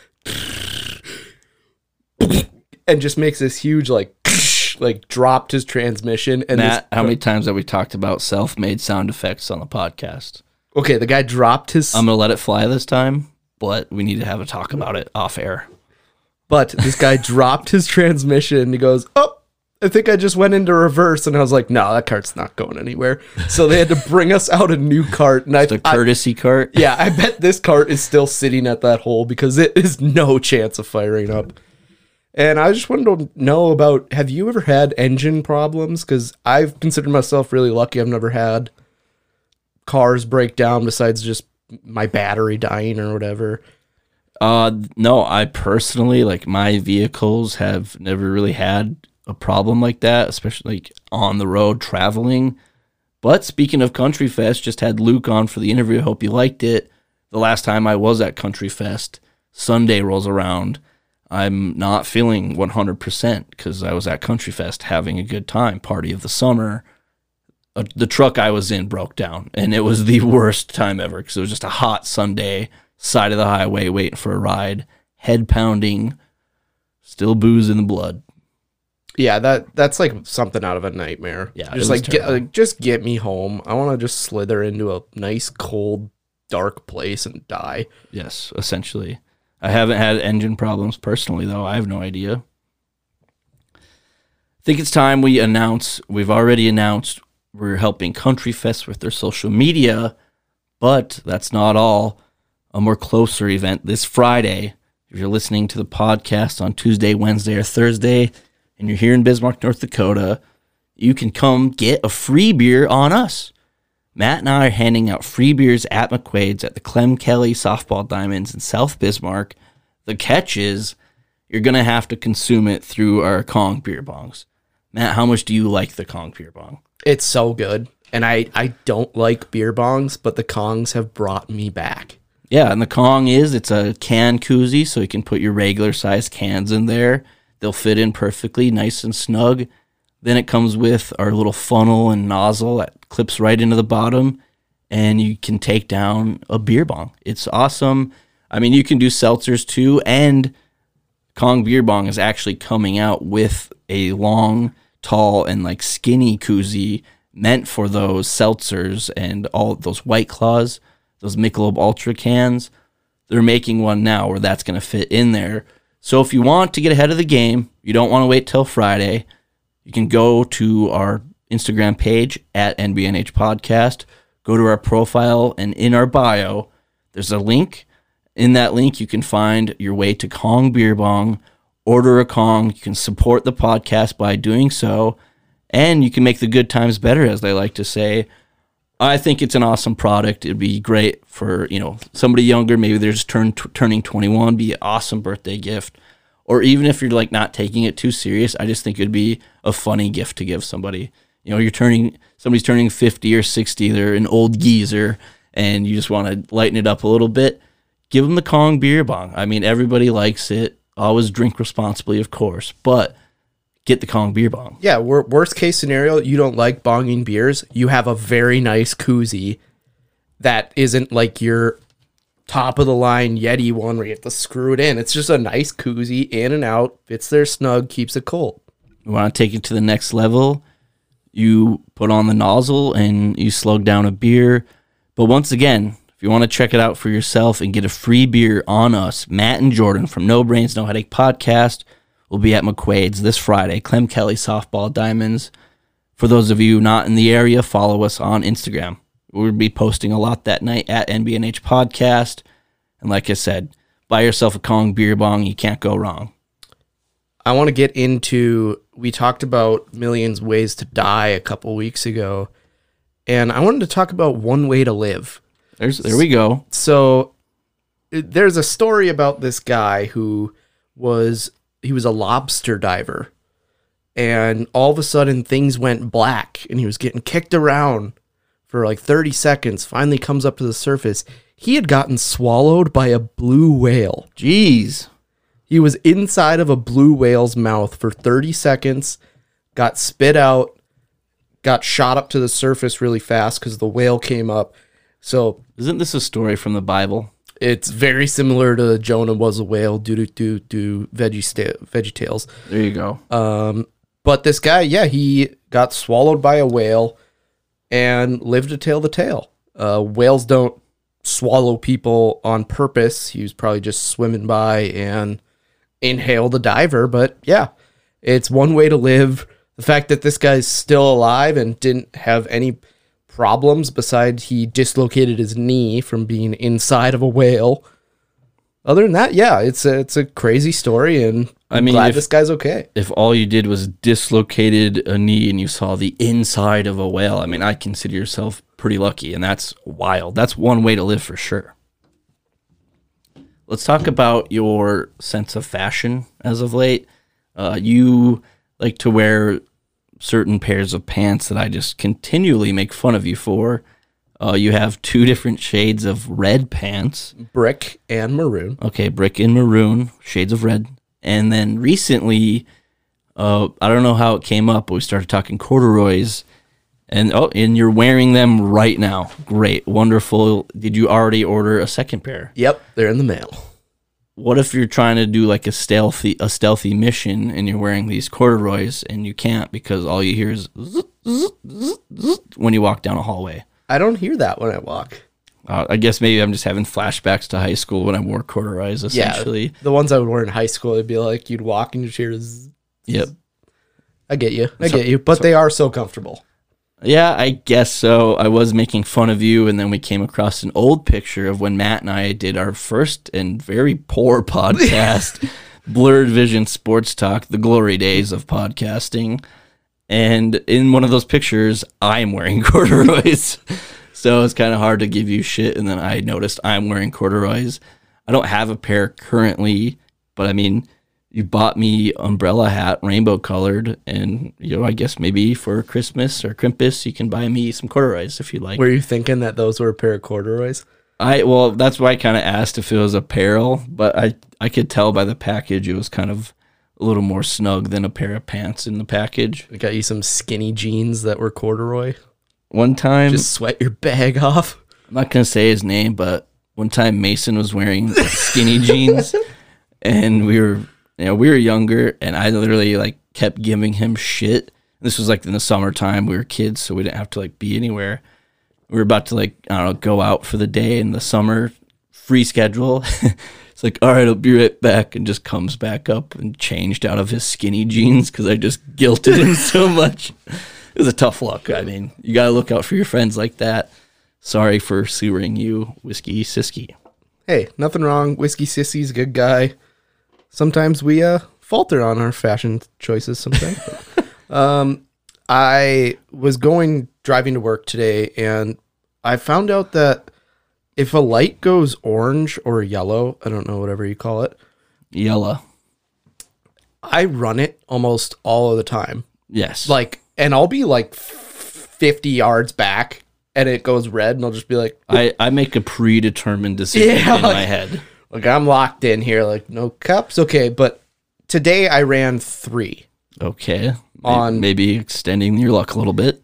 and just makes this huge like, like dropped his transmission. And Matt, this, how many times have we talked about self-made sound effects on the podcast? okay, the guy dropped his, I'm gonna let it fly this time, but we need to have a talk about it off air. but this guy dropped his transmission. He goes, oh. I think I just went into reverse, and I was like, "No, that cart's not going anywhere." So they had to bring us out a new cart, and I, The I courtesy cart. Yeah, I bet this cart is still sitting at that hole because it is no chance of firing up. And I just wanted to know about have you ever had engine problems? Because I've considered myself really lucky. I've never had cars break down besides just my battery dying or whatever. Uh, no, I personally like my vehicles have never really had a problem like that, especially like on the road traveling. But speaking of Country Fest, just had Luke on for the interview. Hope you liked it. The last time I was at Country Fest, Sunday rolls around. I'm not feeling 100% because I was at Country Fest having a good time, party of the summer. Uh, the truck I was in broke down, and it was the worst time ever because it was just a hot Sunday, side of the highway, waiting for a ride, head pounding, still booze in the blood. Yeah, that that's like something out of a nightmare. Yeah, just like get, like just get me home. I want to just slither into a nice cold dark place and die. Yes, essentially. I haven't had engine problems personally, though. I have no idea. I think it's time we announce. We've already announced we're helping Country Fest with their social media, but that's not all. A more closer event this Friday. If you're listening to the podcast on Tuesday, Wednesday, or Thursday, and you're here in Bismarck, North Dakota, you can come get a free beer on us. Matt and I are handing out free beers at McQuade's at the Clem Kelly Softball Diamonds in South Bismarck. The catch is you're going to have to consume it through our Kong beer bongs. Matt, how much do you like the Kong beer bong? It's so good. And I, I don't like beer bongs, but the Kongs have brought me back. Yeah, and the Kong is it's a can koozie, so you can put your regular size cans in there. They'll fit in perfectly, nice and snug. Then it comes with our little funnel and nozzle that clips right into the bottom, and you can take down a beer bong. It's awesome. I mean, you can do seltzers too, and Kong Beer Bong is actually coming out with a long, tall, and like skinny koozie meant for those seltzers and all those White Claws, those Michelob Ultra cans. They're making one now where that's going to fit in there. So if you want to get ahead of the game, you don't want to wait till Friday. You can go to our Instagram page at NBNH Podcast, go to our profile, and in our bio, there's a link. In that link, you can find your way to Kong Beer Bong, order a Kong. You can support the podcast by doing so, and you can make the good times better, as they like to say. I think it's an awesome product. It'd be great for you know somebody younger. Maybe they're just t- turning 21. Be an awesome birthday gift, or even if you're like not taking it too serious. I just think it'd be a funny gift to give somebody. You know, you're turning somebody's turning 50 or 60. They're an old geezer, and you just want to lighten it up a little bit. Give them the Kong beer bong. I mean, everybody likes it. Always drink responsibly, of course, but get the Kong beer bong. Yeah, wor- worst case scenario, you don't like bonging beers. You have a very nice koozie that isn't like your top of the line Yeti one where you have to screw it in. It's just a nice koozie, in and out, fits there snug, keeps it cold. You want to take it to the next level, you put on the nozzle and you slug down a beer. But once again, if you want to check it out for yourself and get a free beer on us, Matt and Jordan from No Brains No Headache podcast will be at McQuade's this Friday, Clem Kelly Softball Diamonds. For those of you not in the area, follow us on Instagram. We'll be posting a lot that night at NBNH Podcast. And like I said, buy yourself a Kong beer bong. You can't go wrong. I want to get into we talked about millions ways to die a couple weeks ago. And I wanted to talk about one way to live. There's there we go. so there's a story about this guy who was he was a lobster diver and all of a sudden things went black and he was getting kicked around for like 30 seconds finally comes up to the surface he had gotten swallowed by a blue whale Jeez. he was inside of a blue whale's mouth for 30 seconds got spit out got shot up to the surface really fast because the whale came up so Isn't this a story from the Bible? it's very similar to jonah was a whale do do do do veggie sta- veggie tales There you go. Um, but this guy, yeah, he got swallowed by a whale and live to tell the tale. Uh, whales don't swallow people on purpose. He was probably just swimming by and inhaled the diver. But yeah, it's one way to live. The fact that this guy's still alive and didn't have any problems besides he dislocated his knee from being inside of a whale. Other than that, yeah, it's a, it's a crazy story, and I I'm mean, glad if- this guy's okay. if all you did was dislocated a knee and you saw the inside of a whale, I mean, I consider yourself pretty lucky, and that's wild. That's one way to live for sure. Let's talk about your sense of fashion as of late. Uh, you like to wear certain pairs of pants that I just continually make fun of you for. Uh, you have two different shades of red pants. brick and maroon. Okay, brick and maroon, shades of red. And then recently, uh, I don't know how it came up, but we started talking corduroys. And oh, and you're wearing them right now. Great, wonderful. Did you already order a second pair? Yep, they're in the mail. What if you're trying to do like a stealthy a stealthy mission and you're wearing these corduroys and you can't because all you hear is zzz, zzz, zzz, when you walk down a hallway? I don't hear that when I walk. Uh, I guess maybe I'm just having flashbacks to high school when I wore corduroys. Essentially, Yeah, the ones I would wear in high school, it'd be like you'd walk and you'd hear. zzz. yep. I get you, I So- get you, but they are so comfortable. Yeah, I guess so. I was making fun of you, and then we came across an old picture of when Matt and I did our first and very poor podcast, Blurred Vision Sports Talk, the glory days of podcasting. And in one of those pictures, I'm wearing corduroys. so it's kind of hard to give you shit. And then I noticed I'm wearing corduroys. I don't have a pair currently, but I mean, you bought me umbrella hat, rainbow colored, and you know, I guess maybe for Christmas or Crimpus, you can buy me some corduroys if you like. Were you thinking that those were a pair of corduroys? I well, that's why I kind of asked if it was apparel, but I I could tell by the package it was kind of a little more snug than a pair of pants in the package. I got you some skinny jeans that were corduroy. One time, Just sweat your bag off. I'm not gonna say his name, but one time Mason was wearing skinny jeans, and we were, you know, we were younger, and I literally like kept giving him shit. This was like in the summertime. We were kids, so we didn't have to like be anywhere. We were about to like I don't know go out for the day in the summer, free schedule. it's like all right, I'll be right back, and just comes back up and changed out of his skinny jeans because I just guilted him so much. It was a tough look. I mean, you gotta look out for your friends like that. Sorry for sewering you, Whiskey Siski. Hey, nothing wrong. Whiskey Sissy's a good guy. Sometimes we uh falter on our fashion choices sometimes. um I was going driving to work today and I found out that if a light goes orange or yellow, I don't know whatever you call it, Yellow. I run it almost all of the time. Yes. Like and I'll be like 50 yards back and it goes red and I'll just be like I, I make a predetermined decision Yeah, in like- my head. like I'm locked in here like no cups okay but today I ran 3 Okay. On- maybe extending your luck a little bit.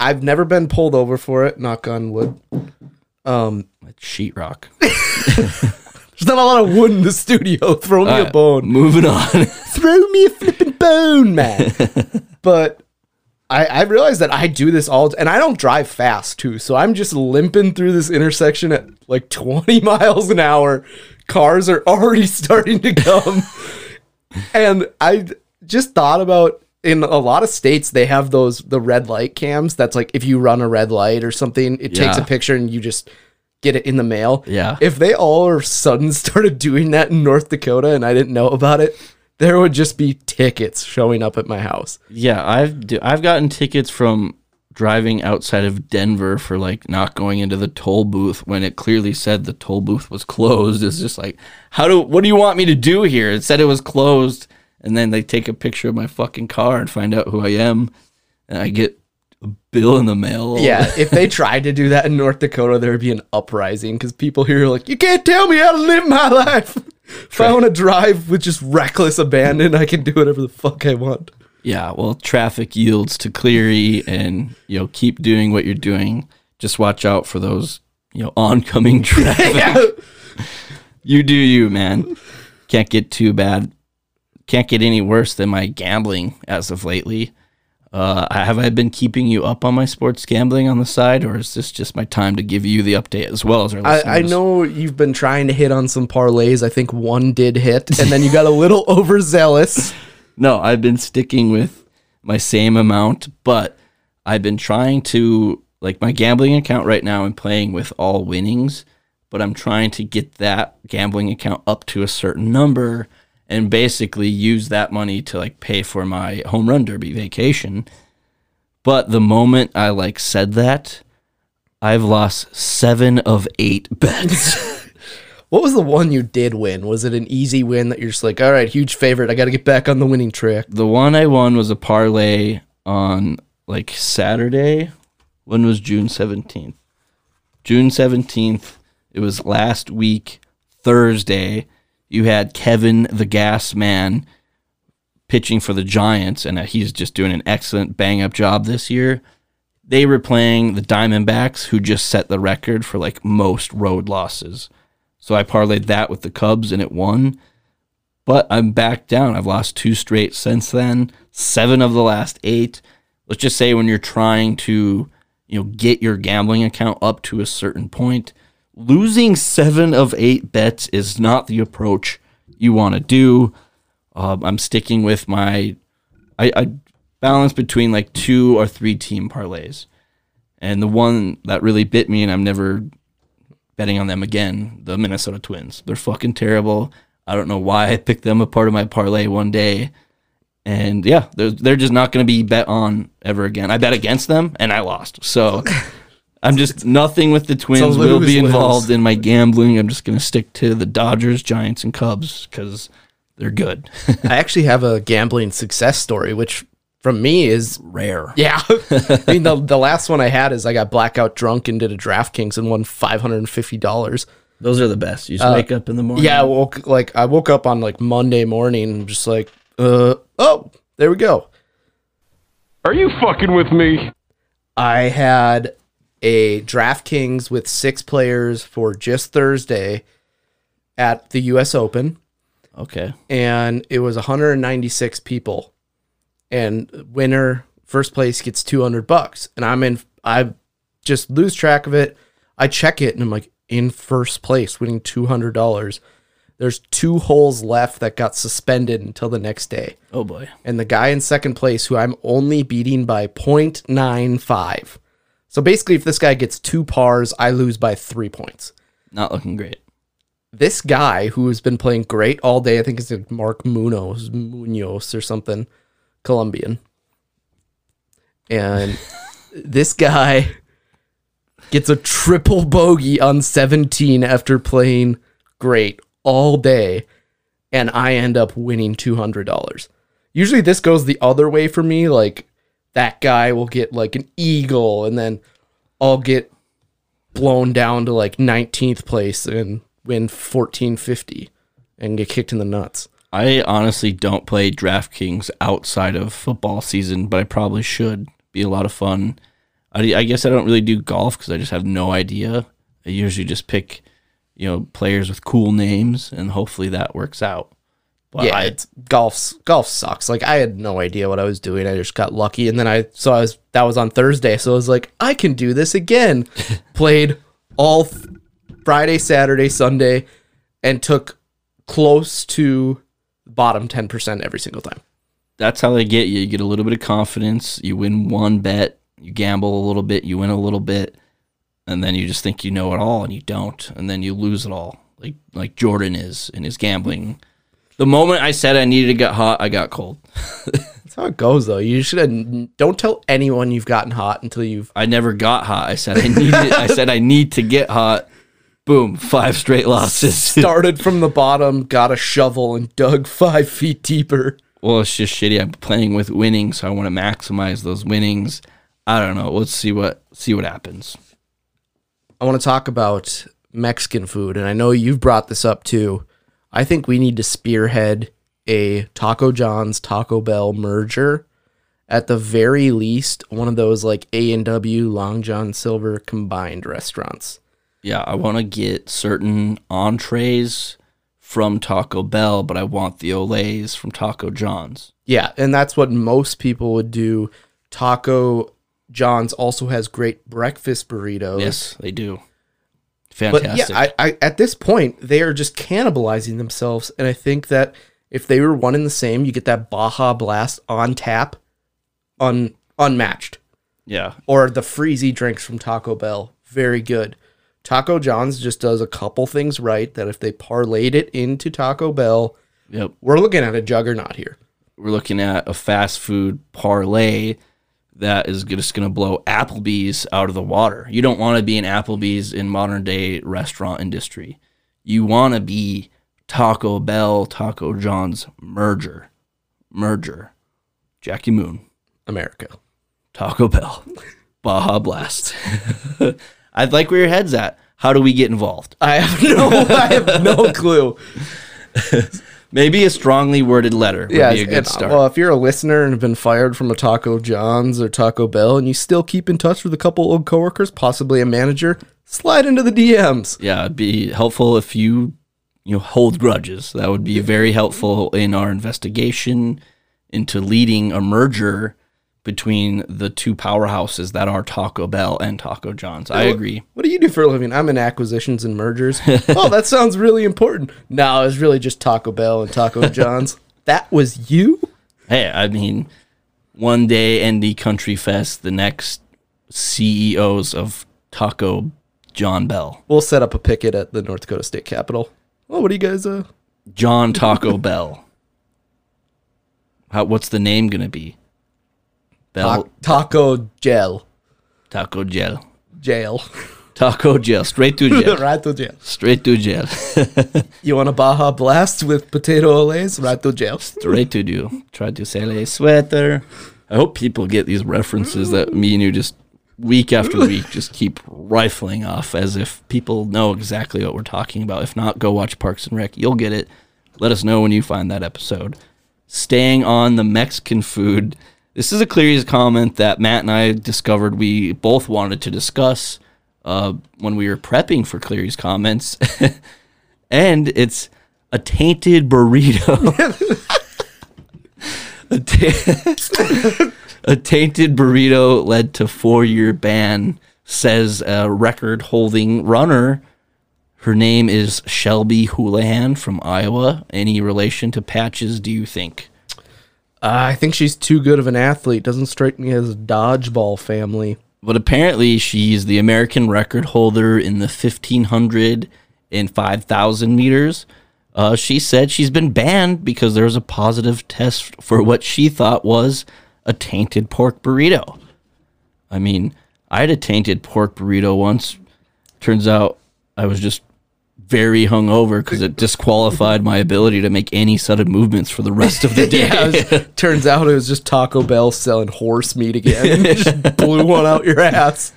I've never been pulled over for it knock on wood um Like sheetrock. there's not a lot of wood in the studio throw me a bone Moving on. throw me a flipping bone man but I, I realized that I do this all, and I don't drive fast too. So I'm just limping through this intersection at like 20 miles an hour. Cars are already starting to come. and I just thought about in a lot of states, they have those, the red light cams. That's like if you run a red light or something, it takes a picture and you just get it in the mail. Yeah. If they all of a sudden started doing that in North Dakota and I didn't know about it, there would just be tickets showing up at my house. yeah, I've I've gotten tickets from driving outside of Denver for like not going into the toll booth when it clearly said the toll booth was closed. It's just like, how do what do you want me to do here? It said it was closed and then they take a picture of my fucking car and find out who I am, and I get a bill in the mail. Yeah, if they tried to do that in North Dakota, there would be an uprising because people here are like, you can't tell me how to live my life. If I want to drive with just reckless abandon, I can do whatever the fuck I want. Yeah, well, traffic yields to Cleary, and you know, keep doing what you're doing. Just watch out for those, you know, oncoming traffic. You do you, man. Can't get too bad. Can't get any worse than my gambling as of lately. Uh, have I been keeping you up on my sports gambling on the side, or is this just my time to give you the update as well as our listeners? I, I know you've been trying to hit on some parlays. I think one did hit, and then you got a little overzealous. No, I've been sticking with my same amount, but I've been trying to like my gambling account right now. I'm playing with all winnings, but I'm trying to get that gambling account up to a certain number and basically use that money to like pay for my home run derby vacation. But the moment I like said that, I've lost seven of eight bets. What was the one you did win? Was it an easy win that you're just like, all right, huge favorite. I got to get back on the winning track. the one I won was a parlay on like Saturday. When was June 17th? June 17th. It was last week, Thursday. You had Kevin the Gas Man pitching for the Giants, and uh, he's just doing an excellent bang up job this year. They were playing the Diamondbacks, who just set the record for like most road losses. So I parlayed that with the Cubs, and it won but I'm back down. I've lost two straight since then, seven of the last eight. Let's just say when you're trying to, you know, get your gambling account up to a certain point, losing seven of eight bets is not the approach you want to do. Um, I'm sticking with my, I, I balance between like two or three team parlays, and the one that really bit me, and I'm never betting on them again. The Minnesota Twins. They're fucking terrible. I don't know why I picked them a part of my parlay one day. And yeah, they're, they're just not going to be bet on ever again. I bet against them and I lost. So I'm just nothing with the Twins will be lose-lose. involved in my gambling. I'm just going to stick to the Dodgers, Giants, and Cubs because they're good. I actually have a gambling success story, which from me is Rare. yeah. I mean, the, the last one I had is I got blackout drunk and did a DraftKings and won five hundred and fifty dollars. Those are the best. You just wake up in the morning. Yeah, I woke like I woke up on like Monday morning, and just like, uh, oh, there we go. Are you fucking with me? I had a DraftKings with six players for just Thursday at the U.S. Open. Okay. and it was 196 people and winner first place gets 200 bucks and i'm in i just lose track of it i check it and i'm like in first place winning $200 there's two holes left that got suspended until the next day Oh boy. and the guy in second place who i'm only beating by 0.95 so basically if this guy gets two pars i lose by three points Not looking great. this guy who has been playing great all day, I think it's Mark Munoz, Munoz or something, Colombian. And this guy gets a triple bogey on 17 after playing great all day. And I end up winning $200. Usually this goes the other way for me. Like that guy will get like an eagle and then I'll get blown down to like 19th place and win 1450 and get kicked in the nuts. I honestly don't play DraftKings outside of football season, but I probably should. Be a lot of fun. I, I guess I don't really do golf because I just have no idea. I usually just pick, you know, players with cool names, and hopefully that works out. But yeah, I, golf's golf sucks. Like I had no idea what I was doing. I just got lucky and then I so I was that was on Thursday, so I was like I can do this again. Played all th- Friday, Saturday, Sunday and took close to bottom 10% every single time. that's how they get you. You get a little bit of confidence. You win one bet. You gamble a little bit. You win a little bit, and then you just think you know it all, and you don't, and then you lose it all. Like like Jordan is in his gambling. The moment I said I needed to get hot, I got cold. That's how it goes though. You should don't tell anyone you've gotten hot until you've I never got hot. I said I needed. I said I need to get hot. Boom! Five straight losses. started from the bottom, got a shovel, and dug five feet deeper. well, it's just shitty. I'm playing with winnings, so I want to maximize those winnings. I don't know. Let's see what see what happens. I want to talk about Mexican food, and I know you've brought this up too. I think we need to spearhead a Taco John's Taco Bell merger. At the very least, one of those like A and W Long John Silver combined restaurants. Yeah, I want to get certain entrees from Taco Bell, but I want the Olés from Taco John's. Yeah, and that's what most people would do. Taco John's also has great breakfast burritos. Yes, they do. But yeah, I, I at this point they are just cannibalizing themselves, and I think that if they were one and the same, you get that Baja Blast on tap, un unmatched, yeah. or the freezy drinks from Taco Bell, very good. Taco John's just does a couple things right that if they parlayed it into Taco Bell, Yep. we're looking at a juggernaut here. We're looking at a fast food parlay that is just going to blow Applebee's out of the water. You don't want to be an Applebee's in modern day restaurant industry. You want to be Taco Bell, Taco John's merger. Merger. Jackie Moon, America. Taco Bell, Baja Blast. I'd like where your head's at. How do we get involved? I have no, I have no clue. Maybe a strongly worded letter would Yeah, be a good uh, start. well, if you're a listener and have been fired from a Taco John's or Taco Bell, and you still keep in touch with a couple old coworkers, possibly a manager, slide into the DMs. yeah, it'd be helpful if you you know hold grudges. That would be very helpful in our investigation into leading a merger between the two powerhouses that are Taco Bell and Taco John's. I agree. What do you do for a living? I'm in acquisitions and mergers. oh, that sounds really important. No, it's really just Taco Bell and Taco John's. that was you? Hey, I mean, one day ND Country Fest, the next CEOs of Taco John Bell, We'll set up a picket at the North Dakota State Capitol. Oh, what do you guys uh John Taco Bell. How, what's the name gonna be? Ta- taco gel. Taco Gel. Jail. Taco Gel. Straight to jail. right to jail. Straight to jail. You want a Baja Blast with potato olés? Right to jail. Straight to jail. Try to sell a sweater. I hope people get these references that me and you just week after week just keep rifling off as if people know exactly what we're talking about. If not, go watch Parks and Rec. You'll get it. Let us know when you find that episode. Staying on the Mexican food. This is a Cleary's comment that Matt and I discovered we both wanted to discuss uh, when we were prepping for Cleary's comments. and it's a tainted burrito. a, a tainted burrito led to four-year ban, says a record-holding runner. Her name is Shelby Houlihan from Iowa. Any relation to Patches? Do you think? Uh, I think she's too good of an athlete. Doesn't strike me as a dodgeball family. But apparently, she's the American record holder in the 1500 and 5000 meters. Uh, she said she's been banned because there was a positive test for what she thought was a tainted pork burrito. I mean, I had a tainted pork burrito once. Turns out I was just very hungover because it disqualified my ability to make any sudden movements for the rest of the day. Yeah, was- turns out it was just Taco Bell selling horse meat again. just blew one out your ass.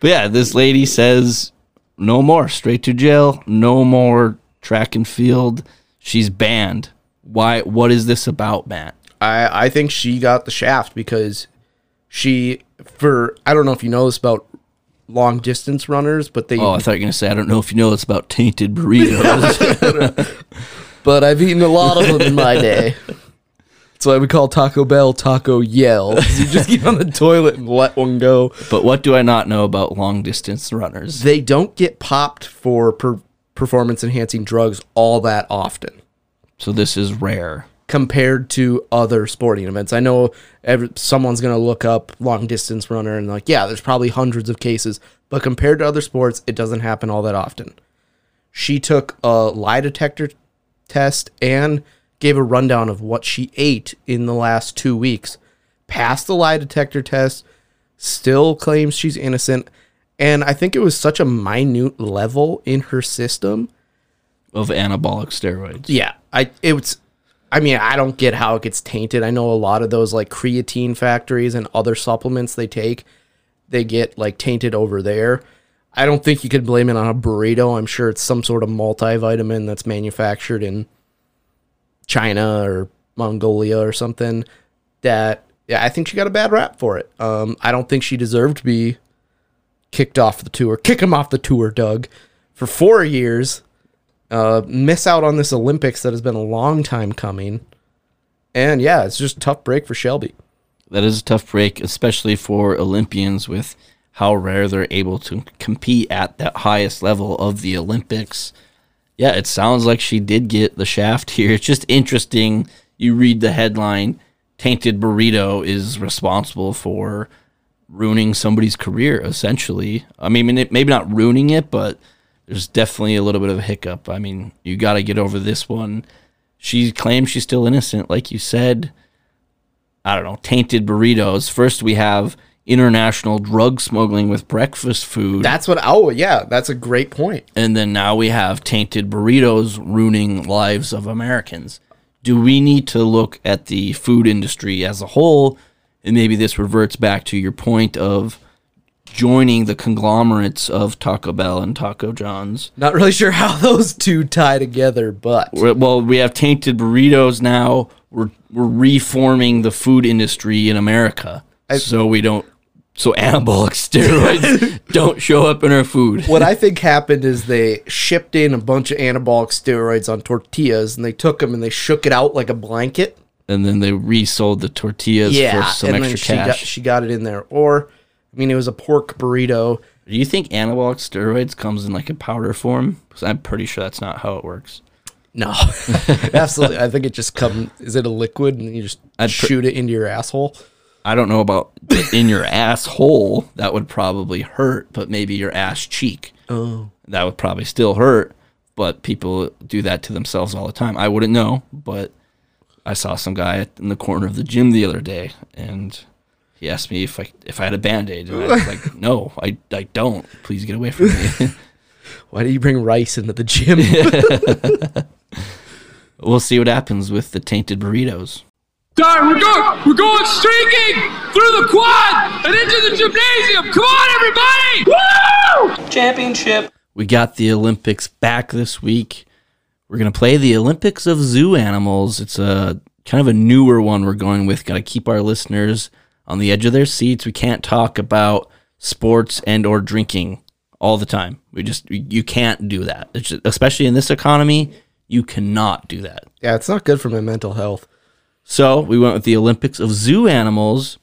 But yeah, this lady says no more straight to jail, no more track and field. She's banned. Why what is this about, Matt? I, I think she got the shaft because she for I don't know if you know this about long distance runners, but they Oh, I thought you were gonna say I don't know if you know it's about tainted burritos. but I've eaten a lot of them in my day. That's why we call Taco Bell Taco Yell. You just get on the toilet and let one go. but what do I not know about long distance runners? They don't get popped for per- performance enhancing drugs all that often. So this is rare. Compared to other sporting events. I know every, someone's going to look up long distance runner and like, yeah, there's probably hundreds of cases, but compared to other sports, it doesn't happen all that often. She took a lie detector test and gave a rundown of what she ate in the last 2 weeks. Passed the lie detector test, still claims she's innocent, and I think it was such a minute level in her system Of anabolic steroids. yeah, I it was I mean, I don't get how it gets tainted. I know a lot of those like creatine factories and other supplements they take, they get like tainted over there. I don't think you could blame it on a burrito. I'm sure it's some sort of multivitamin that's manufactured in China or Mongolia or something. That yeah, I think she got a bad rap for it. Um, I don't think she deserved to be kicked off the tour. Kick him off the tour, Doug, for four years. Uh, miss out on this Olympics that has been a long time coming. And yeah, it's just tough break for Shelby. That is a tough break, especially for Olympians with how rare they're able to compete at that highest level of the Olympics. Yeah, it sounds like she did get the shaft here. It's just interesting. You read the headline Tainted Burrito is responsible for ruining somebody's career, essentially. I mean, maybe not ruining it, but there's definitely a little bit of a hiccup. I mean, you got to get over this one. She claims she's still innocent, like you said. I don't know, tainted burritos. First, we have international drug smuggling with breakfast food. That's what. Oh yeah, that's a great point. and then now we have tainted burritos ruining lives of Americans. Do we need to look at the food industry as a whole? And maybe this reverts back to your point of joining the conglomerates of Taco Bell and Taco John's. Not really sure how those two tie together, but We're- Well, we have tainted burritos now. We're we're reforming the food industry in America, so we don't. So anabolic steroids don't show up in our food. what I think happened is they shipped in a bunch of anabolic steroids on tortillas, and they took them and they shook it out like a blanket. And then they resold the tortillas for some and extra then she got, cash. she got it in there. Or, I mean, it was a pork burrito. Do you think anabolic steroids comes in like a powder form? Because I'm pretty sure that's not how it works. No, absolutely. I think it just comes. Is it a liquid and you just I'd pr- shoot it into your asshole? I don't know about in your asshole. That would probably hurt, but maybe your ass cheek. Oh, that would probably still hurt. But people do that to themselves all the time. I wouldn't know, but I saw some guy in the corner of the gym the other day, and he asked me if I if I had a band aid, and I was like, "No, I I don't. Please get away from me." Why do you bring rice into the gym? we'll see what happens with the tainted burritos. Sorry, we're going, we're going streaking through the quad and into the gymnasium. Come on, everybody! Woo! Championship. We got the Olympics back this week. We're going to play the Olympics of Zoo Animals. It's a kind of a newer one we're going with. Got to keep our listeners on the edge of their seats. We can't talk about sports and or drinking all the time. We just you can't do that. It's just- especially in this economy, you cannot do that. yeah, it's not good for my mental health. So we went with the Olympics of zoo animals.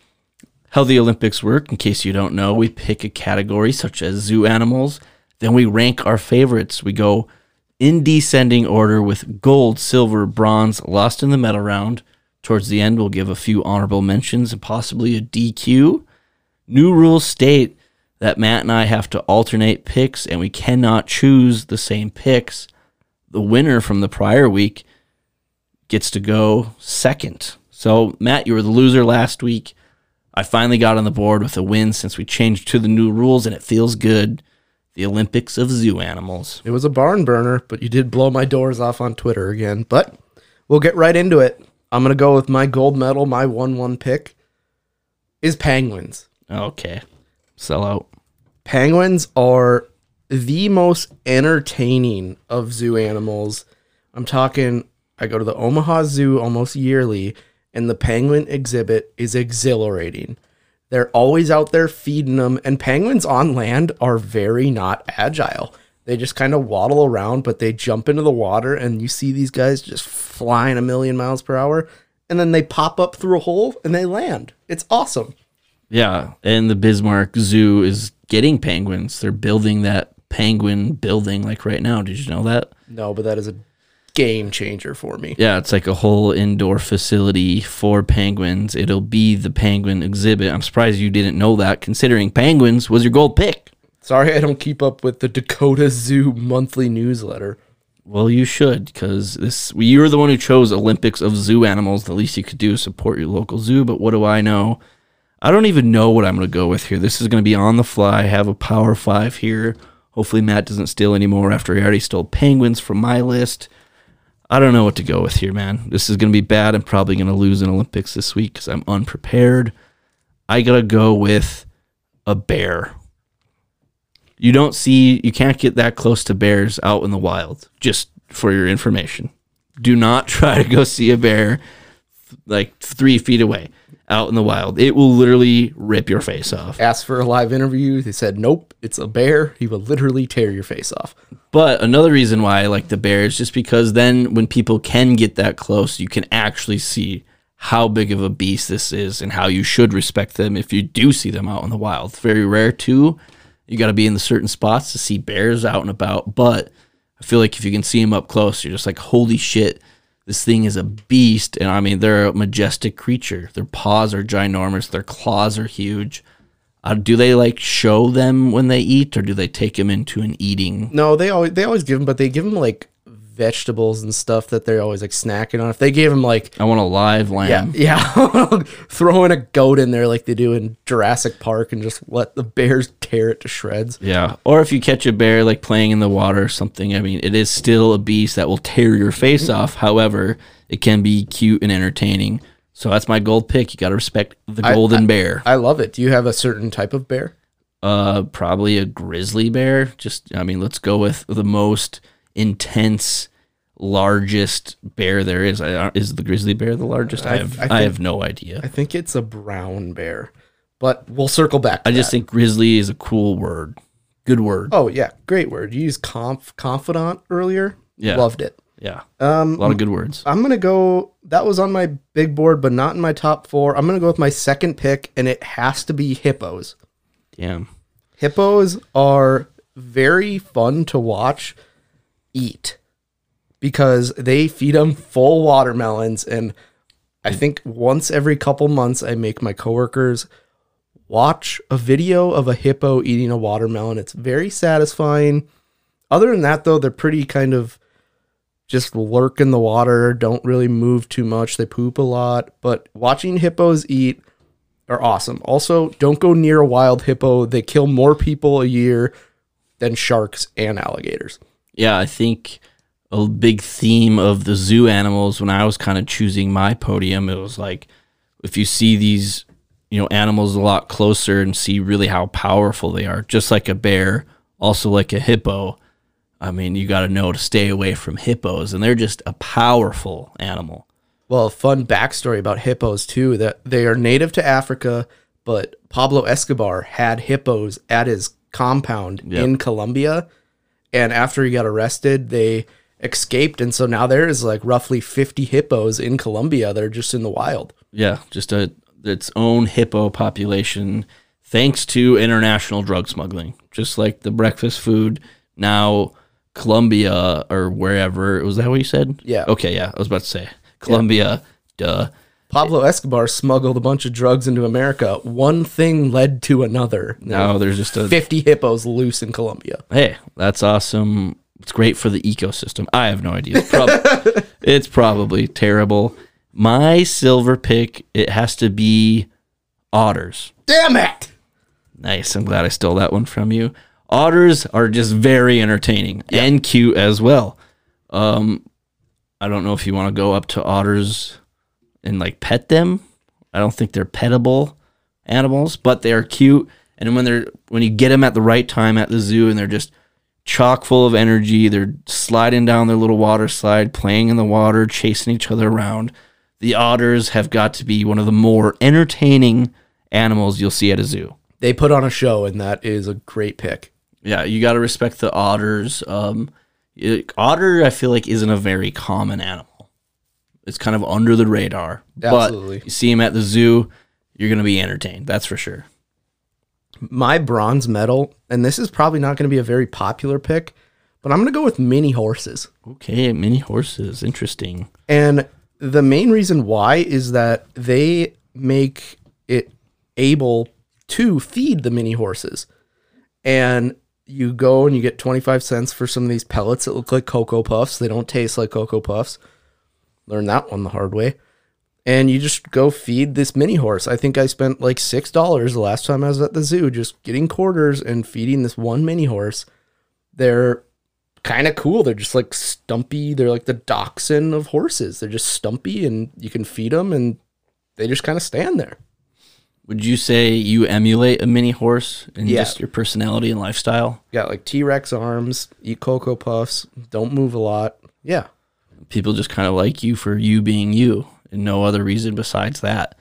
How the Olympics work, in case you don't know, we pick a category such as zoo animals, then we rank our favorites. We go in descending order with gold, silver, bronze, lost in the medal round. Towards the end, we'll give a few honorable mentions and possibly a DQ. New rules state that Matt and I have to alternate picks and we cannot choose the same picks. The winner from the prior week gets to go second. So, Matt, you were the loser last week. I finally got on the board with a win since we changed to the new rules, and it feels good. The Olympics of Zoo Animals. It was a barn burner, but you did blow my doors off on Twitter again. But we'll get right into it. I'm gonna go with my gold medal. My one-one pick is penguins. Okay. Sell out. Penguins are the most entertaining of zoo animals. I'm talking. I go to the Omaha Zoo almost yearly, and the penguin exhibit is exhilarating. They're always out there feeding them, and penguins on land are very not agile. They just kind of waddle around, but they jump into the water, and you see these guys just flying a million miles per hour, and then they pop up through a hole and they land. It's awesome. Yeah. And the Bismarck Zoo is getting penguins. They're building that penguin building like right now. Did you know that? No, but that is a game changer for me. Yeah, it's like a whole indoor facility for penguins. It'll be the penguin exhibit. I'm surprised you didn't know that, considering penguins was your gold pick. Sorry, I don't keep up with the Dakota Zoo monthly newsletter. Well, you should, because this you were the one who chose Olympics of zoo animals. The least you could do is support your local zoo. But what do I know? I don't even know what I'm going to go with here. This is going to be on the fly. I have a power five here. Hopefully, Matt doesn't steal anymore after he already stole penguins from my list. I don't know what to go with here, man. This is going to be bad. I'm probably going to lose in Olympics this week because I'm unprepared. I got to go with a bear. You don't see, you can't get that close to bears out in the wild, just for your information. Do not try to go see a bear like three feet away out in the wild. It will literally rip your face off. Asked for a live interview. They said, nope, it's a bear. He will literally tear your face off. But another reason why I like the bear is just because then when people can get that close, you can actually see how big of a beast this is and how you should respect them if you do see them out in the wild. It's very rare too. You got to be in the certain spots to see bears out and about. But I feel like if you can see them up close, you're just like, holy shit, this thing is a beast. And I mean, they're a majestic creature. Their paws are ginormous, their claws are huge. Uh, do they like show them when they eat, or do they take them into an eating? No, they always they always give them, but they give them like vegetables and stuff that they're always like snacking on. If they gave them like I want a live lamb. yeah, yeah, throw in a goat in there like they do in Jurassic Park and just let the bears tear it to shreds. Yeah. Or if you catch a bear like playing in the water or something, I mean, it is still a beast that will tear your face off. However, it can be cute and entertaining. So that's my gold pick. You got to respect the I- golden bear. I love it. Do you have a certain type of bear? uh, probably a grizzly bear. Just, I mean, let's go with the most intense, largest bear there is. Is the grizzly bear the largest? I, have, I I, have no idea. I think it's a brown bear, but we'll circle back. I just that. think grizzly is a cool word. Good word. Oh yeah, great word. You used conf confidant earlier. Yeah. loved it. Yeah. Um, A lot of good words. I'm gonna go. That was on my big board, but not in my top four. I'm gonna go with my second pick, and it has to be hippos. Damn. Hippos are very fun to watch eat because they feed them full watermelons, and I think once every couple months I make my coworkers watch a video of a hippo eating a watermelon. It's very satisfying. Other than that, though, they're pretty kind of just lurk in the water, don't really move too much. They poop a lot, but watching hippos eat are awesome. Also, don't go near a wild hippo. They kill more people a year than sharks and alligators. Yeah, I think a big theme of the zoo animals when I was kind of choosing my podium, it was like if you see these, you know, animals a lot closer and see really how powerful they are, just like a bear, also like a hippo. I mean, you got to know to stay away from hippos, and they're just a powerful animal. Well, a fun backstory about hippos too that they are native to Africa, but Pablo Escobar had hippos at his compound Yep. in Colombia, and after he got arrested, they escaped, and so now there is like roughly fifty hippos in Colombia that are just in the wild. Yeah, just a its own hippo population thanks to international drug smuggling. Just like the breakfast food now Colombia or wherever was that what you said? Yeah. Okay, yeah. I was about to say Colombia, duh. Pablo Escobar smuggled a bunch of drugs into America. One thing led to another. Now there's just a 50 hippos loose in Colombia. hey, that's awesome. It's great for the ecosystem. I have no idea. It's, prob- it's probably terrible. My silver pick, it has to be otters. Damn it! Nice. I'm glad I stole that one from you. Otters are just very entertaining and cute as well. Um, I don't know if you want to go up to otters and like pet them. I don't think they're petable animals, but they are cute. And when they're when you get them at the right time at the zoo, and they're just chock full of energy, they're sliding down their little water slide, playing in the water, chasing each other around. The otters have got to be one of the more entertaining animals you'll see at a zoo. They put on a show, and that is a great pick. Yeah, you got to respect the otters. Um, it- otter, I feel like, isn't a very common animal. It's kind of under the radar. Absolutely. But you see him at the zoo, you're going to be entertained. That's for sure. My bronze medal, and this is probably not going to be a very popular pick, but I'm going to go with mini horses. Okay, mini horses. Interesting. And the main reason why is that they make it able to feed the mini horses. And you go and you get 25 cents for some of these pellets that look like Cocoa Puffs. They don't taste like Cocoa Puffs. Learn that one the hard way. And you just go feed this mini horse. I think I spent like $6 the last time I was at the zoo just getting quarters and feeding this one mini horse. They're kind of cool. They're just like stumpy. They're like the dachshund of horses. They're just stumpy, and you can feed them, and they just kind of stand there. Would you say you emulate a mini horse in Yeah. just your personality and lifestyle? Got like T Rex arms, eat Cocoa Puffs, don't move a lot. Yeah. People just kind of like you for you being you and no other reason besides that.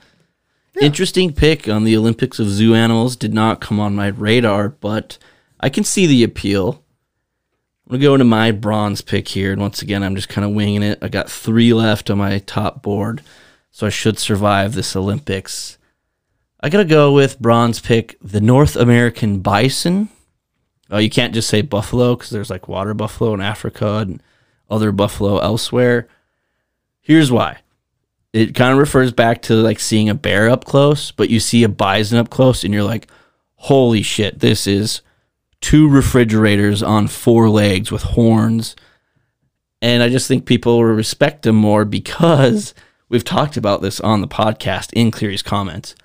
Interesting pick on the Olympics of zoo animals did not come on my radar, but I can see the appeal. I'm going to go into my bronze pick here. And once again, I'm just kind of winging it. I got three left on my top board, so I should survive this Olympics. I got to go with bronze pick the North American bison. Oh, you can't just say buffalo because there's like water buffalo in Africa and other buffalo elsewhere. Here's why. It kind of refers back to like seeing a bear up close, but you see a bison up close and you're like, holy shit, this is two refrigerators on four legs with horns. And I just think people respect them more because we've talked about this on the podcast in Cleary's comments.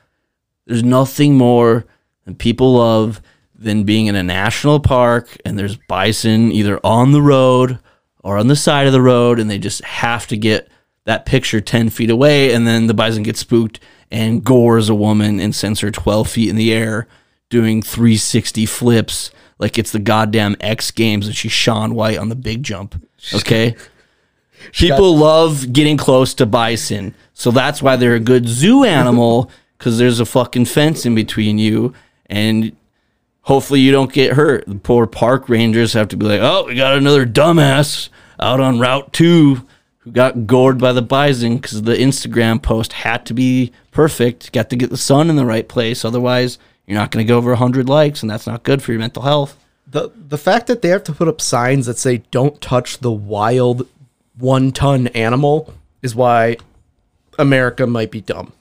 There's nothing more than people love than being in a national park and there's bison either on the road or on the side of the road and they just have to get that picture 10 feet away and then the bison gets spooked and gores a woman and sends her 12 feet in the air doing 360 flips like it's the goddamn X Games and she's Shaun White on the big jump. Okay? People love getting close to bison. So that's why they're a good zoo animal because there's a fucking fence in between you and hopefully you don't get hurt. The poor park rangers have to be like, oh, we got another dumbass out on Route 2 who got gored by the bison because the Instagram post had to be perfect. Got to get the sun in the right place. Otherwise, you're not going to go over 100 likes, and that's not good for your mental health. The the fact that they have to put up signs that say don't touch the wild one ton animal is why America might be dumb.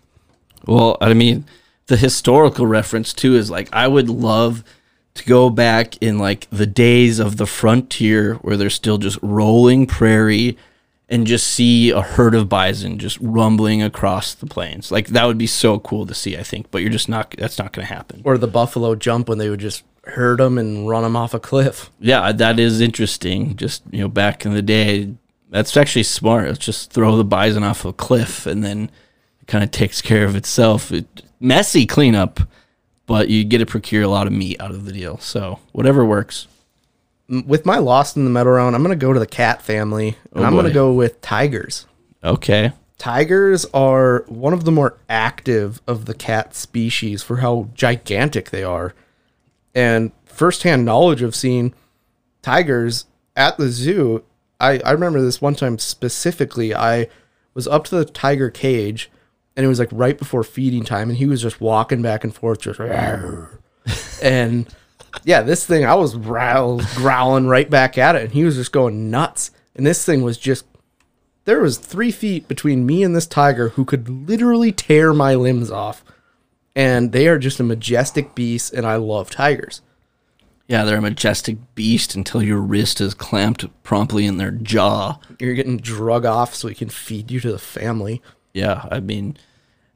Well, I mean, the historical reference too is like I would love to go back in like the days of the frontier where there's still just rolling prairie and just see a herd of bison just rumbling across the plains. Like that would be so cool to see, I think, but you're just not that's not going to happen. Or the buffalo jump when they would just herd them and run them off a cliff. Yeah, that is interesting. Just, you know, back in the day, that's actually smart. Let's just throw the bison off a cliff and then it kind of takes care of itself. It, messy cleanup, but you get to procure a lot of meat out of the deal. So whatever works. With my lost in the medal round, I'm going to go to the cat family and Oh, I'm going to go with tigers. Okay. Tigers are one of the more active of the cat species for how gigantic they are. And firsthand knowledge of seeing tigers at the zoo, I, I remember this one time specifically. I was up to the tiger cage and it was like right before feeding time, and he was just walking back and forth, just and yeah, this thing I was growl, growling right back at it, and he was just going nuts. And this thing was just there was three feet between me and this tiger who could literally tear my limbs off. And they are just a majestic beast, and I love tigers. Yeah, they're a majestic beast until your wrist is clamped promptly in their jaw. You're getting drug off so he can feed you to the family. Yeah, I mean,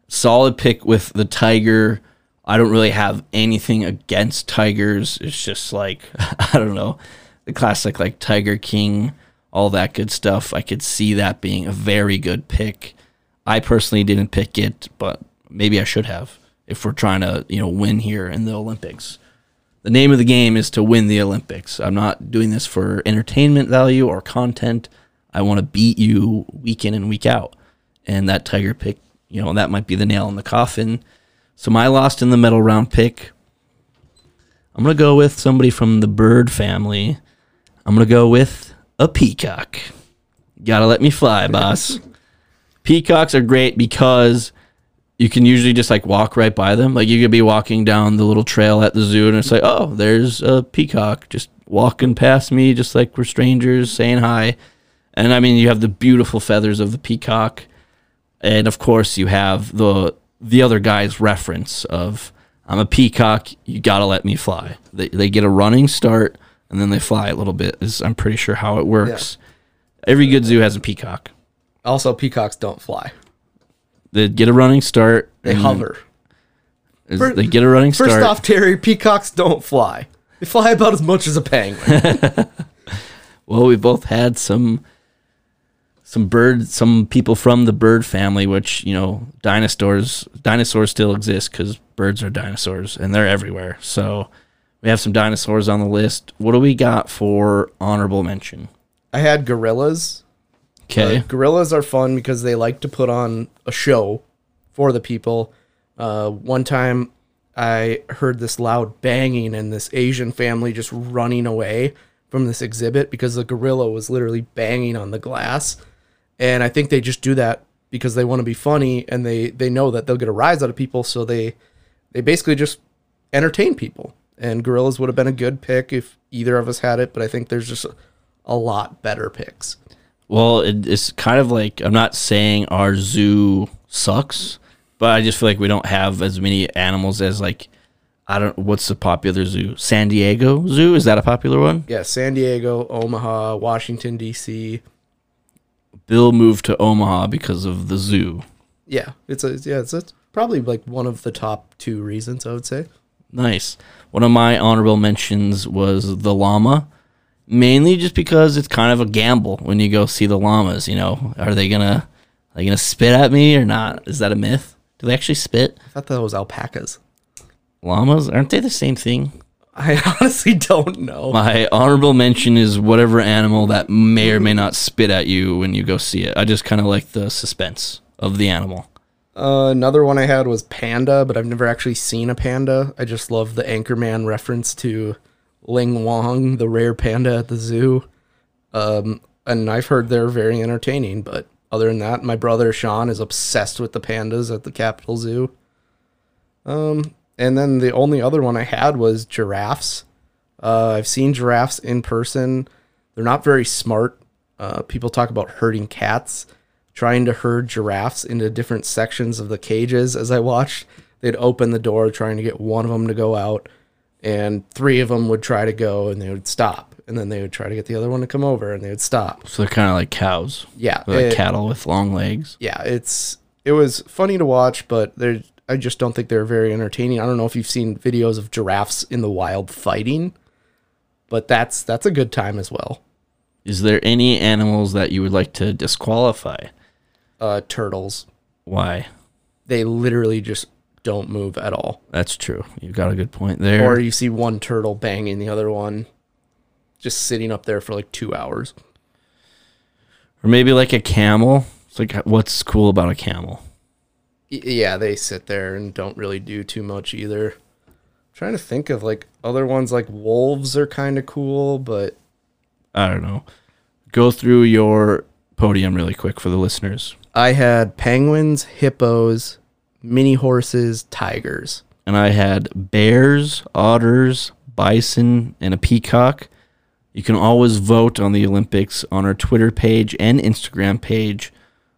solid pick with the tiger. I don't really have anything against tigers. It's just like I don't know, the classic like Tiger King, all that good stuff. I could see that being a very good pick. I personally didn't pick it, but maybe I should have if we're trying to you know win here in the Olympics. The name of the game is to win the Olympics. I'm not doing this for entertainment value or content. I want to beat you week in and week out. And that Tiger pick, you know, that might be the nail in the coffin. So my lost in the medal round pick, I'm going to go with somebody from the bird family. I'm going to go with a peacock. Gotta let me fly, boss. Peacocks are great because you can usually just like walk right by them. Like you could be walking down the little trail at the zoo and it's like, oh, there's a peacock just walking past me, just like we're strangers saying hi. And I mean, you have the beautiful feathers of the peacock, and of course, you have the the other guy's reference of I'm a peacock. You gotta let me fly. They they get a running start and then they fly a little bit. Is I'm pretty sure how it works. Every good zoo has a peacock. Also, peacocks don't fly; They get a running start. they hover. is- Fir- they get a running start. First off, Terry, peacocks don't fly. They fly about as much as a penguin. Well, we both had some some bird some people from the bird family which, you know, dinosaurs dinosaurs still exist cuz birds are dinosaurs and they're everywhere. So, we have some dinosaurs on the list. What do we got for honorable mention? I had gorillas. Okay. Uh, gorillas are fun because they like to put on a show for the people. Uh, one time I heard this loud banging and this Asian family just running away from this exhibit because the gorilla was literally banging on the glass. And I think they just do that because they want to be funny and they, they know that they'll get a rise out of people. So they, they basically just entertain people. And gorillas would have been a good pick if either of us had it, but I think there's just a, a lot better picks. Well, it, it's kind of like I'm not saying our zoo sucks, but I just feel like we don't have as many animals as like I don't what's the popular zoo? San Diego Zoo is that a popular one? Yeah, San Diego, Omaha, Washington D.C. Bill moved to Omaha because of the zoo. Yeah, it's a yeah, it's, it's probably like one of the top two reasons I would say. Nice. One of my honorable mentions was the llama, mainly just because it's kind of a gamble when you go see the llamas. You know, are they gonna are they gonna spit at me or not? Is that a myth? Do they actually spit? I thought that was alpacas. Llamas aren't they the same thing? I honestly don't know. My honorable mention is whatever animal that may or may not spit at you when you go see it. I just kind of like the suspense of the animal. Uh, another one I had was panda, but I've never actually seen a panda. I just love the Anchorman reference to Ling Wong, the rare panda at the zoo. Um, and I've heard they're very entertaining, but other than that, my brother Sean is obsessed with the pandas at the Capitol Zoo. Um, and then the only other one I had was giraffes. Uh, I've seen giraffes in person. They're not very smart. Uh, people talk about herding cats, trying to herd giraffes into different sections of the cages. As I watched, they'd open the door trying to get one of them to go out, and three of them would try to go and they would stop. And then they would try to get the other one to come over and they would stop. So they're kind of like cows. Yeah. They're like it- cattle with long legs. yeah, it's it was funny to watch, but there I just don't think they're very entertaining. I don't know if you've seen videos of giraffes in the wild fighting, but that's that's a good time as well. Is there any animals that you would like to disqualify? Uh, turtles, Why? they literally just don't move at all. That's true. You've got a good point there. Or you see one turtle banging the other one, just sitting up there for like two hours. Or maybe like a camel. It's like what's cool about a camel? Yeah, they sit there and don't really do too much either. I'm trying to think of like other ones like wolves are kind of cool, but I don't know. Go through your podium really quick for the listeners. I had penguins, hippos, mini horses, tigers. And I had bears, otters, bison, and a peacock. You can always vote on the Olympics on our Twitter page and Instagram page.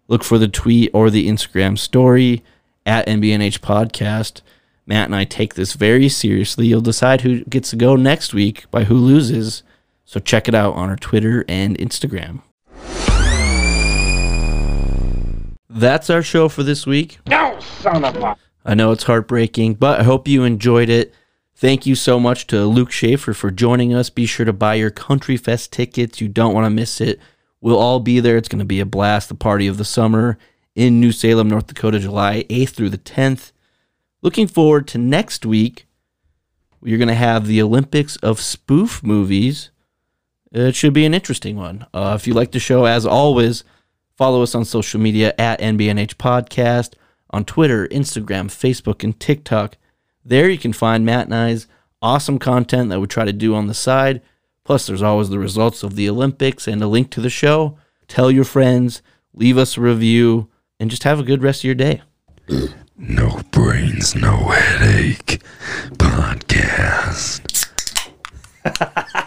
Look for the tweet or the Instagram story at NBNH Podcast. Matt and I take this very seriously. You'll decide who gets to go next week by who loses. So check it out on our Twitter and Instagram. That's our show for this week. I know it's heartbreaking, but I hope you enjoyed it. Thank you so much to Luke Schaefer for joining us. Be sure to buy your Country Fest tickets. You don't want to miss it. We'll all be there. It's going to be a blast, the party of the summer in New Salem, North Dakota, July 8th through the 10th. Looking forward to next week. You're going to have the Olympics of spoof movies. It should be an interesting one. Uh, if you like the show, as always, follow us on social media at NBNH Podcast on Twitter, Instagram, Facebook, and TikTok. There you can find Matt and I's awesome content that we try to do on the side. Plus, there's always the results of the Olympics and a link to the show. Tell your friends, leave us a review, and just have a good rest of your day. No brains, no headache. Podcast.